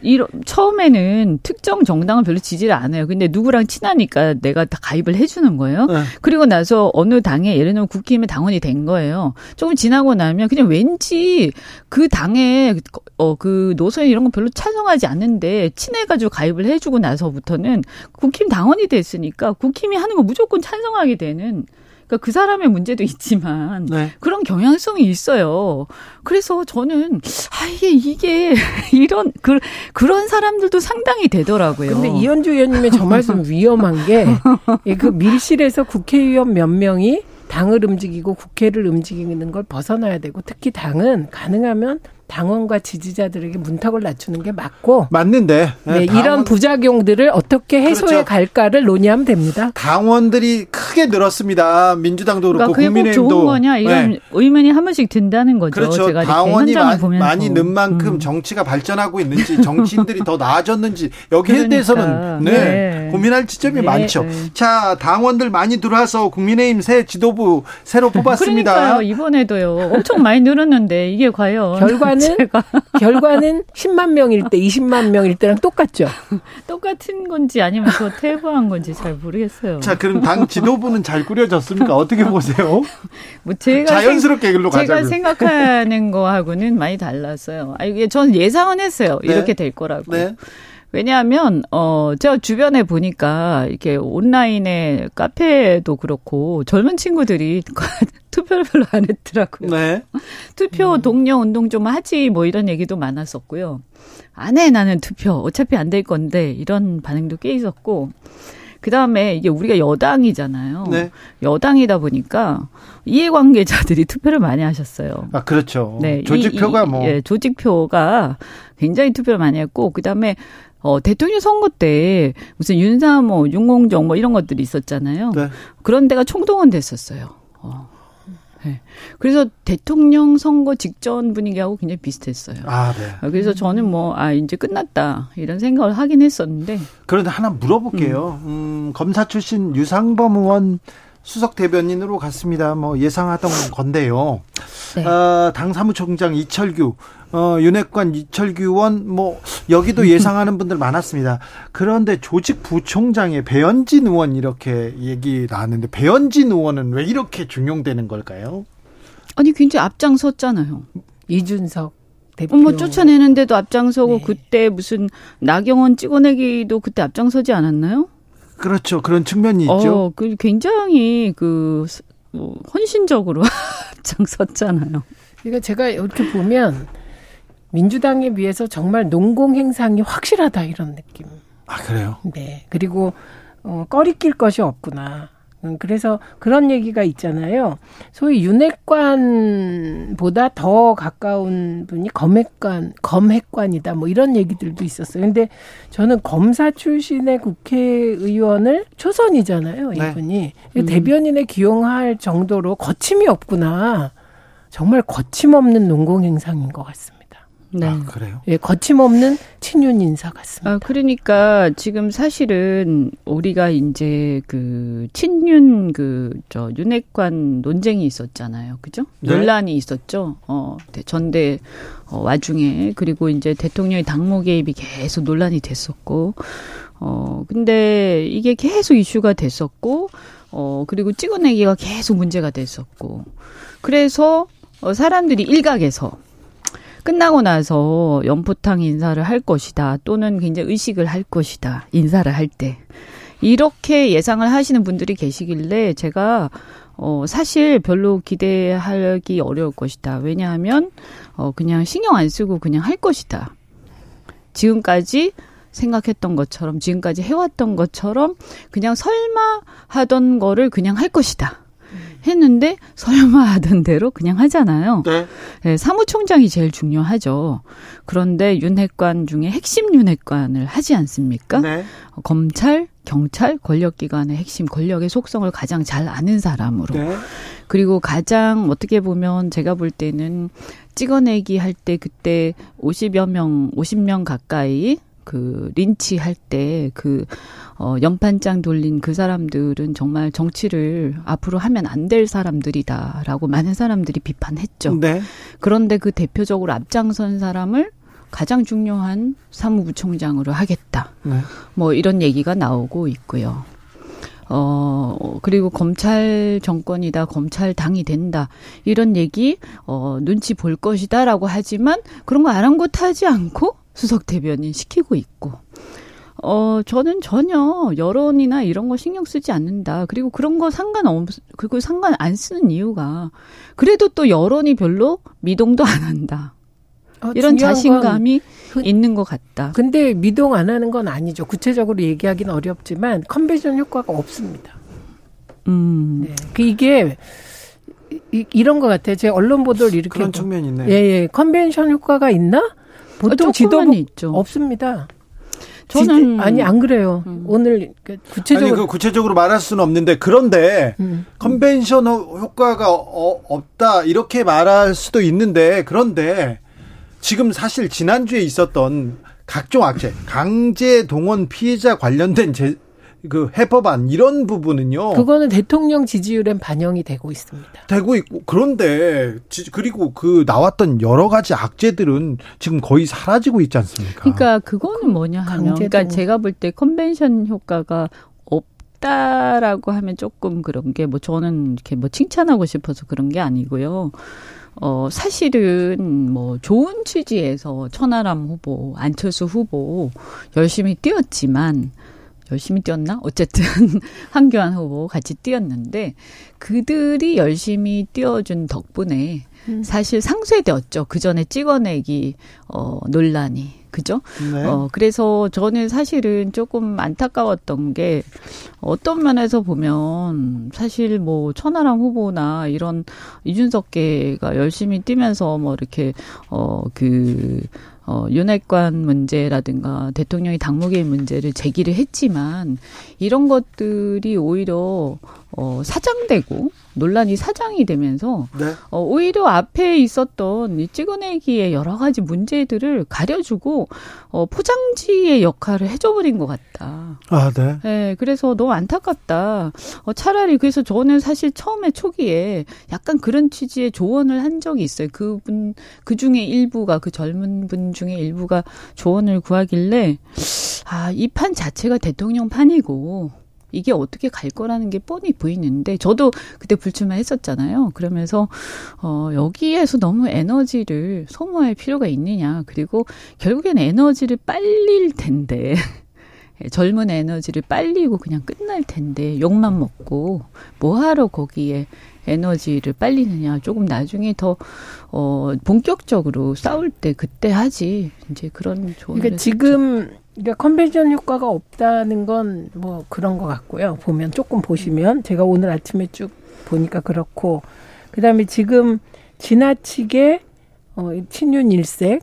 이런 처음에는 특정 정당을 별로 지지를 안 해요. 근데 누구랑 친하니까 내가 다 가입을 해주는 거예요. 네. 그리고 나서 어느 당에 예를 들면 국힘의 당원이 된 거예요. 조금 지나고 나면 그냥 왠지 그 당에 어 그 노선 이런 거 별로 찬성하지 않는데 친해가지고 가입을 해주고 나서부터는 국힘 당원이 됐으니까 국힘이 하는 거 무조건 찬성하게 되는. 그러니까 그 사람의 문제도 있지만 네. 그런 경향성이 있어요. 그래서 저는 아 이게 이게 <laughs> 이런 그 그런 사람들도 상당히 되더라고요. 근데 이현주 의원님의 저 말씀 위험한 게 <laughs> 그 밀실에서 국회의원 몇 명이 당을 움직이고 국회를 움직이는 걸 벗어나야 되고 특히 당은 가능하면 당원과 지지자들에게 문턱을 낮추는 게 맞고 맞는데 네, 네, 이런 당원- 부작용들을 어떻게 해소해 그렇죠. 갈까를 논의하면 됩니다. 당원들이 크게 늘었습니다. 민주당도 그렇고 그러니까 그게 꼭 국민의힘도 좋은 거냐 이런 네. 의문이 한 번씩 든다는 거죠. 그렇죠. 제가 당원이 마-. 많이 는 만큼 음. 정치가 발전하고 있는지 정치인들이 더 나아졌는지 여기에 그러니까. 대해서는 네, 네. 고민할 지점이 네, 많죠. 네. 자 당원들 많이 들어와서 국민의힘 새 지도부 새로 <laughs> 뽑았습니다. 그러니까요. 이번에도요. 엄청 많이 늘었는데 이게 과연 결과는 제가 <laughs> 결과는 10만 명일 때 20만 명일 때랑 똑같죠. <laughs> 똑같은 건지 아니면 더 퇴보한 건지 잘 모르겠어요. 자 그럼 당 지도부는 잘 꾸려졌습니까? 어떻게 보세요? <laughs> 뭐 제가 자연스럽게 글로 제가 가자고요. 생각하는 거하고는 많이 달랐어요. 아 이게 저는 예상은 했어요. 네. 이렇게 될 거라고. 네. 왜냐하면 어 제가 주변에 보니까 이렇게 온라인에 카페도 그렇고 젊은 친구들이 <laughs> 투표를 별로 안 했더라고요. 네. 투표 동료 운동 좀 하지 뭐 이런 얘기도 많았었고요. 안 해 나는 투표 어차피 안 될 건데 이런 반응도 꽤 있었고 그 다음에 이게 우리가 여당이잖아요. 네. 여당이다 보니까 이해관계자들이 <laughs> 투표를 많이 하셨어요. 아 그렇죠. 네, 조직표가 이- 이- 뭐 예, 조직표가 굉장히 투표를 많이 했고 그 다음에 어 대통령 선거 때 무슨 윤사모, 윤공정 뭐 이런 것들이 있었잖아요. 네. 그런 데가 총동원 됐었어요. 어. 네. 그래서 대통령 선거 직전 분위기하고 굉장히 비슷했어요. 아 네. 어, 그래서 저는 뭐, 아, 이제 끝났다. 이런 생각을 하긴 했었는데. 그런데 하나 물어볼게요. 음, 검사 출신 유상범 의원 수석 대변인으로 갔습니다. 뭐 예상하던 건데요. 네. 어, 당 사무총장 이철규, 어, 윤핵관 이철규 의원, 뭐 여기도 예상하는 분들 많았습니다. 그런데 조직 부총장의 배현진 의원 이렇게 얘기 나왔는데 배현진 의원은 왜 이렇게 중용되는 걸까요? 아니, 굉장히 앞장섰잖아요. 이준석 대표. 어머, 쫓아내는데도 앞장서고, 네. 그때 무슨 나경원 찍어내기도 그때 앞장서지 않았나요? 그렇죠. 그런 측면이 있죠. 어, 그 굉장히 그, 스- 뭐, 헌신적으로 <laughs> 앞장섰잖아요. 그러니까 제가 이렇게 보면 민주당에 비해서 정말 농공 행상이 확실하다 이런 느낌. 아 그래요. 네. 그리고 어, 꺼리낄 것이 없구나. 음, 그래서 그런 얘기가 있잖아요. 소위 윤핵관보다 더 가까운 분이 검핵관, 검핵관이다. 뭐 이런 얘기들도 있었어요. 근데 저는 검사 출신의 국회의원을 초선이잖아요. 네. 이분이. 음. 대변인에 기용할 정도로 거침이 없구나. 정말 거침없는 농공행상인 것 같습니다. 네. 아, 그래요? 예, 거침없는 친윤 인사 같습니다. 아, 그러니까 지금 사실은 우리가 이제 그 친윤 그 저 윤핵관 논쟁이 있었잖아요. 그죠? 네. 논란이 있었죠. 어, 전대 어, 와중에 그리고 이제 대통령의 당무 개입이 계속 논란이 됐었고 어, 근데 이게 계속 이슈가 됐었고 어, 그리고 찍어내기가 계속 문제가 됐었고 그래서 어, 사람들이 일각에서 끝나고 나서 연포탕 인사를 할 것이다. 또는 굉장히 의식을 할 것이다. 인사를 할 때. 이렇게 예상을 하시는 분들이 계시길래 제가 어 사실 별로 기대하기 어려울 것이다. 왜냐하면 어 그냥 신경 안 쓰고 그냥 할 것이다. 지금까지 생각했던 것처럼 지금까지 해왔던 것처럼 그냥 설마 하던 거를 그냥 할 것이다. 했는데 설마 하던 대로 그냥 하잖아요. 네. 네. 사무총장이 제일 중요하죠. 그런데 윤핵관 중에 핵심 윤핵관을 하지 않습니까? 네. 검찰, 경찰, 권력기관의 핵심 권력의 속성을 가장 잘 아는 사람으로. 네. 그리고 가장 어떻게 보면 제가 볼 때는 찍어내기 할 때 그때 50여 명, 50명 가까이 그 린치할 때 그 어, 연판장 돌린 그 사람들은 정말 정치를 앞으로 하면 안 될 사람들이다라고 많은 사람들이 비판했죠. 네. 그런데 그 대표적으로 앞장선 사람을 가장 중요한 사무부총장으로 하겠다. 네. 뭐 이런 얘기가 나오고 있고요. 어, 그리고 검찰 정권이다, 검찰 당이 된다, 이런 얘기, 어, 눈치 볼 것이다라고 하지만 그런 거 아랑곳하지 않고 수석 대변인 시키고 있고. 어, 저는 전혀 여론이나 이런 거 신경 쓰지 않는다. 그리고 그런 거 상관없, 그리고 상관 안 쓰는 이유가, 그래도 또 여론이 별로 미동도 안 한다. 어, 이런 자신감이 그, 있는 것 같다. 근데 미동 안 하는 건 아니죠. 구체적으로 얘기하기는 어렵지만 컨벤션 효과가 없습니다. 음. 네. 그 이게 이, 이런 것 같아요. 제 언론 보도를 이렇게 그런 측면이 있네. 예, 예. 컨벤션 효과가 있나? 보통 어, 지도부 있죠. 없습니다. 저는 지, 아니 안 그래요. 음. 오늘 그 구체적으로 아니 그 구체적으로 말할 수는 없는데 그런데 음. 컨벤션 효과가 어, 없다 이렇게 말할 수도 있는데 그런데 지금 사실 지난주에 있었던 각종 악재, 강제 동원 피해자 관련된 제, 그 해법안 이런 부분은요. 그거는 대통령 지지율엔 반영이 되고 있습니다. 되고 있고 그런데 그리고 그 나왔던 여러 가지 악재들은 지금 거의 사라지고 있지 않습니까? 그러니까 그거는 뭐냐 하면 그러니까 제가 볼 때 컨벤션 효과가 없다라고 하면 조금 그런 게 뭐 저는 이렇게 뭐 칭찬하고 싶어서 그런 게 아니고요. 어, 사실은 뭐 좋은 취지에서 천하람 후보, 안철수 후보 열심히 뛰었지만 열심히 뛰었나? 어쨌든 <laughs> 황교안 후보 같이 뛰었는데 그들이 열심히 뛰어준 덕분에 음. 사실 상쇄되었죠. 그 전에 찍어내기 어 논란이. 그죠? 네. 어, 그래서 저는 사실은 조금 안타까웠던 게 어떤 면에서 보면 사실 뭐 천하람 후보나 이런 이준석계가 열심히 뛰면서 뭐 이렇게 어, 그 어, 윤핵관 문제라든가 대통령이 당무개인 문제를 제기를 했지만 이런 것들이 오히려 어, 사장되고 논란이 사장이 되면서 네. 어, 오히려 앞에 있었던 이 찍어내기의 여러 가지 문제들을 가려주고 어, 포장지의 역할을 해줘버린 것 같다. 아, 네. 네, 그래서 너무 안타깝다. 어, 차라리 그래서 저는 사실 처음에 초기에 약간 그런 취지의 조언을 한 적이 있어요. 그분 그 중에 일부가 그 젊은 분 중에 일부가 조언을 구하길래 아, 이 판 자체가 대통령 판이고 이게 어떻게 갈 거라는 게 뻔히 보이는데 저도 그때 불출마했었잖아요. 그러면서 어 여기에서 너무 에너지를 소모할 필요가 있느냐. 그리고 결국엔 에너지를 빨릴 텐데 <laughs> 젊은 에너지를 빨리고 그냥 끝날 텐데 욕만 먹고 뭐하러 거기에 에너지를 빨리느냐 조금 나중에 더 어 본격적으로 싸울 때 그때 하지 이제 그런 조언을 그러니까 지금 그러니까 컨벤션 효과가 없다는 건 뭐 그런 것 같고요. 보면 조금 보시면 제가 오늘 아침에 쭉 보니까 그렇고 그다음에 지금 지나치게 어 친윤 일색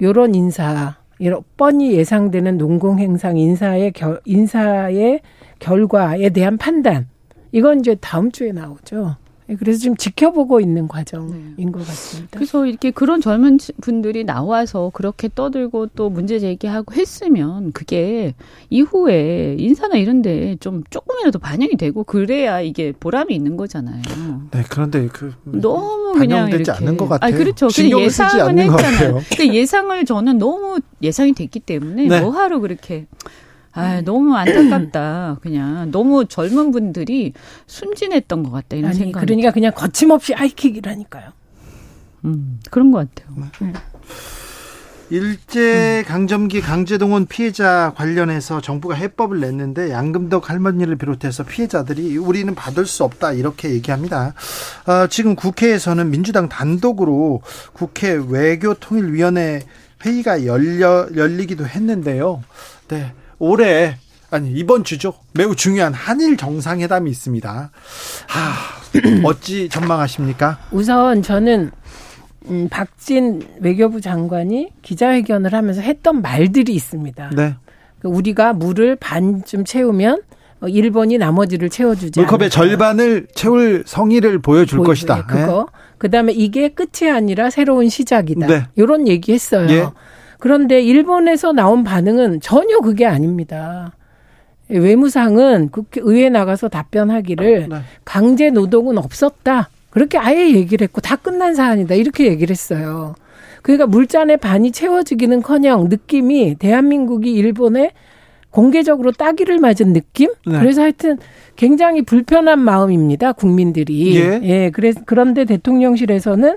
요런 인사 이런 뻔히 예상되는 농공 행상 인사의 결 인사의 결과에 대한 판단 이건 이제 다음 주에 나오죠. 예, 그래서 지금 지켜보고 있는 과정인 네. 것 같습니다. 그래서 이렇게 그런 젊은 분들이 나와서 그렇게 떠들고 또 문제 제기하고 했으면 그게 이후에 인사나 이런데 좀 조금이라도 반영이 되고 그래야 이게 보람이 있는 거잖아요. 네, 그런데 그 너무 그냥 이렇게 않는 것 같아요. 아, 그렇죠. 신경을 예상은 했잖아요. 그 예상을 저는 너무 예상이 됐기 때문에 네. 뭐하러 그렇게 아, 너무 안타깝다. 그냥 너무 젊은 분들이 순진했던 것 같다 이런 생각. 그러니까 그냥 거침없이 하이킥이라니까요. 음, 그런 것 같아요. 음. 일제 강점기 강제동원 피해자 관련해서 정부가 해법을 냈는데 양금덕 할머니를 비롯해서 피해자들이 우리는 받을 수 없다 이렇게 얘기합니다. 어, 지금 국회에서는 민주당 단독으로 국회 외교통일위원회 회의가 열려 열리기도 했는데요. 네. 올해 아니 이번 주죠 매우 중요한 한일 정상회담이 있습니다. 하, <clears throat> 어찌 전망하십니까? 우선 저는 음, 박진 외교부 장관이 기자회견을 하면서 했던 말들이 있습니다. 네. 그 우리가 물을 반쯤 채우면 어, 일본이 나머지를 채워주지 물컵의 절반을 채울 성의를 보여줄 보여 것이다. 그거. 네. 그다음에 이게 끝이 아니라 새로운 시작이다. 네. 이런 얘기했어요. 예. 그런데 일본에서 나온 반응은 전혀 그게 아닙니다. 외무상은 국회의회 나가서 답변하기를 네. 강제 노동은 없었다. 그렇게 아예 얘기를 했고 다 끝난 사안이다. 이렇게 얘기를 했어요. 그러니까 물잔의 반이 채워지기는 커녕 느낌이 대한민국이 일본에 공개적으로 따기를 맞은 느낌? 네. 그래서 하여튼 굉장히 불편한 마음입니다. 국민들이. 예. 예. 그래서 그런데 대통령실에서는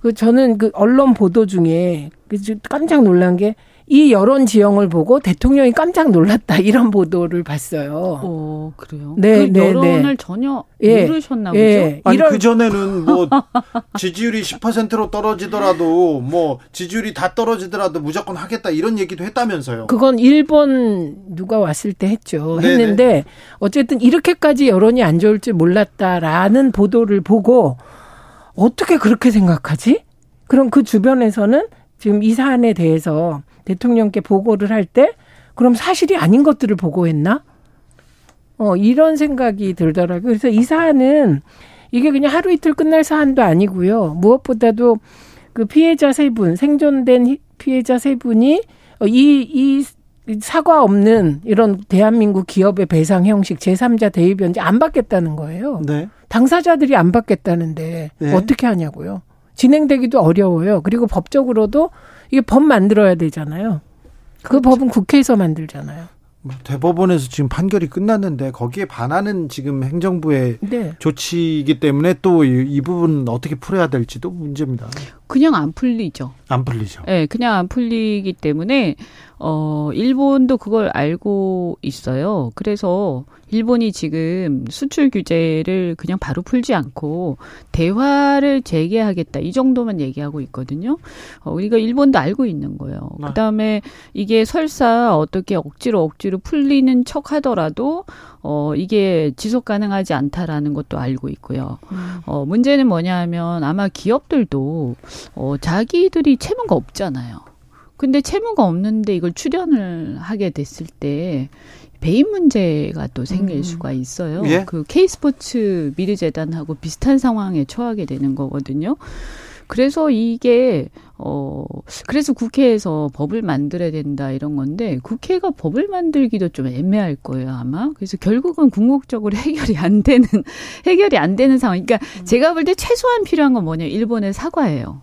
그 저는 그 언론 보도 중에 그 깜짝 놀란 게 이 여론 지형을 보고 대통령이 깜짝 놀랐다 <laughs> 이런 보도를 봤어요. 어, 그래요? 네, 그 네, 여론을 네. 전혀 예, 모르셨나 예, 보죠? 아니 이런... 그 전에는 뭐 <laughs> 지지율이 10%로 떨어지더라도 뭐 지지율이 다 떨어지더라도 무조건 하겠다 이런 얘기도 했다면서요. 그건 일본 누가 왔을 때 했죠. 네네. 했는데 어쨌든 이렇게까지 여론이 안 좋을 줄 몰랐다라는 보도를 보고 어떻게 그렇게 생각하지? 그럼 그 주변에서는 지금 이 사안에 대해서 대통령께 보고를 할 때 그럼 사실이 아닌 것들을 보고했나? 어, 이런 생각이 들더라고요. 그래서 이 사안은 이게 그냥 하루 이틀 끝날 사안도 아니고요. 무엇보다도 그 피해자 세 분, 생존된 피해자 세 분이 이, 이 사과 없는 이런 대한민국 기업의 배상 형식 제3자 대위 변제 안 받겠다는 거예요. 네. 당사자들이 안 받겠다는데 네. 어떻게 하냐고요. 진행되기도 어려워요. 그리고 법적으로도 이게 법 만들어야 되잖아요. 그 그렇죠. 법은 국회에서 만들잖아요. 뭐 대법원에서 지금 판결이 끝났는데 거기에 반하는 지금 행정부의 네. 조치이기 때문에 또 이 부분 어떻게 풀어야 될지도 문제입니다. 그냥 안 풀리죠. 안 풀리죠. 네, 그냥 안 풀리기 때문에 어 일본도 그걸 알고 있어요. 그래서 일본이 지금 수출 규제를 그냥 바로 풀지 않고 대화를 재개하겠다 이 정도만 얘기하고 있거든요. 어, 우리가 일본도 알고 있는 거예요. 네. 그다음에 이게 설사 어떻게 억지로 억지로 풀리는 척 하더라도 어, 이게 지속 가능하지 않다라는 것도 알고 있고요. 음. 어, 문제는 뭐냐 하면 아마 기업들도 어, 자기들이 채무가 없잖아요. 근데 채무가 없는데 이걸 출연을 하게 됐을 때 배임 문제가 또 생길 음. 수가 있어요. 예? 그 K스포츠 미르재단하고 비슷한 상황에 처하게 되는 거거든요. 그래서 이게 어 그래서 국회에서 법을 만들어야 된다 이런 건데 국회가 법을 만들기도 좀 애매할 거예요 아마 그래서 결국은 궁극적으로 <laughs> 해결이 안 되는 해결이 안 되는 상황. 그러니까 음. 제가 볼 때 최소한 필요한 건 뭐냐 일본의 사과예요.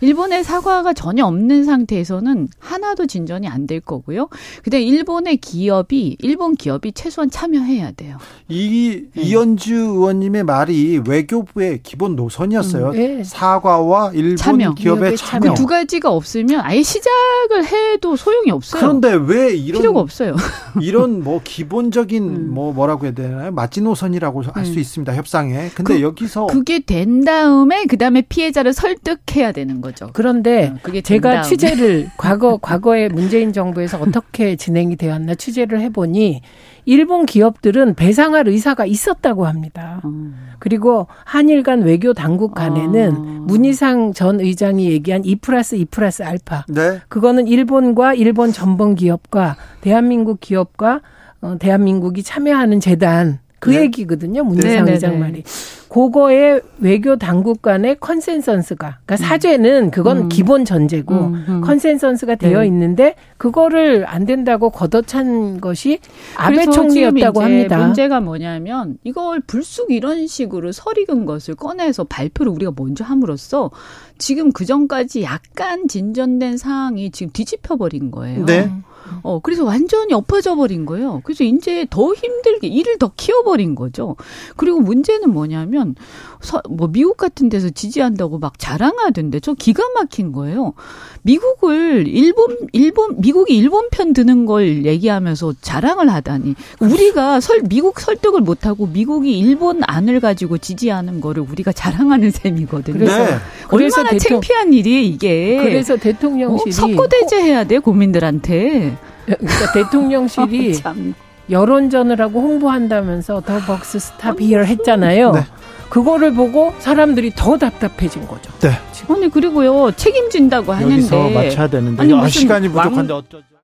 일본의 사과가 전혀 없는 상태에서는 하나도 진전이 안 될 거고요. 근데 일본의 기업이 일본 기업이 최소한 참여해야 돼요. 이 네. 이현주 의원님의 말이 외교부의 기본 노선이었어요. 음, 네. 사과와 일본 참여. 기업의 참여. 그 두 가지가 없으면 아예 시작을 해도 소용이 없어요. 그런데 왜 이런 필요가 없어요. <laughs> 이런 뭐 기본적인 음. 뭐 뭐라고 해야 되나요? 마지노선이라고 할수 음. 있습니다. 협상에. 근데 그, 여기서 그게 된 다음에 그다음에 피해자를 설득해야 되는 거예요. 거죠. 그런데 어, 그게 제가. 취재를 <laughs> 과거 과거에 문재인 정부에서 어떻게 진행이 되었나 취재를 해보니 일본 기업들은 배상할 의사가 있었다고 합니다. 음. 그리고 한일 간 외교 당국 간에는 아. 문희상 전 의장이 얘기한 2 플러스 2 플러스 알파 네. 그거는 일본과 일본 전범 기업과 대한민국 기업과 어, 대한민국이 참여하는 재단 그 네. 얘기거든요. 문희상 네, 네, 의장 네. 말이. 그거의 외교 당국 간의 consensus가 그러니까 사죄는 그건 음. 기본 전제고 음, 음. consensus가 되어 네. 있는데 그거를 안 된다고 걷어찬 것이 아베 총리였다고 합니다. 문제가 뭐냐면 이걸 불쑥 이런 식으로 설익은 것을 꺼내서 발표를 우리가 먼저 함으로써 지금 그 전까지 약간 진전된 상황이 지금 뒤집혀 버린 거예요. 네. 어, 그래서 완전히 엎어져 버린 거예요. 그래서 이제 더 힘들게 일을 더 키워버린 거죠. 그리고 문제는 뭐냐면, 서, 뭐, 미국 같은 데서 지지한다고 막 자랑하던데, 저 기가 막힌 거예요. 미국을, 일본, 일본, 미국이 일본 편 드는 걸 얘기하면서 자랑을 하다니. 우리가 설, 미국 설득을 못 하고 미국이 일본 안을 가지고 지지하는 거를 우리가 자랑하는 셈이거든요. 그래서- 네. 그래서 얼마나 대통- 창피한 일이에요, 이게. 그래서 어, 대통령실이 석고대죄해야 돼, 국민들한테. 그러니까 대통령실이 <laughs> 참. 여론전을 하고 홍보한다면서 더 벅스 스탑 히어 했잖아요. 네. 그거를 보고 사람들이 더 답답해진 거죠. 네. 아니 그리고요 책임진다고 하는데 여기서 맞춰야 되는데 아니, 아, 무슨 시간이 왕- 부족한데 어쩌죠?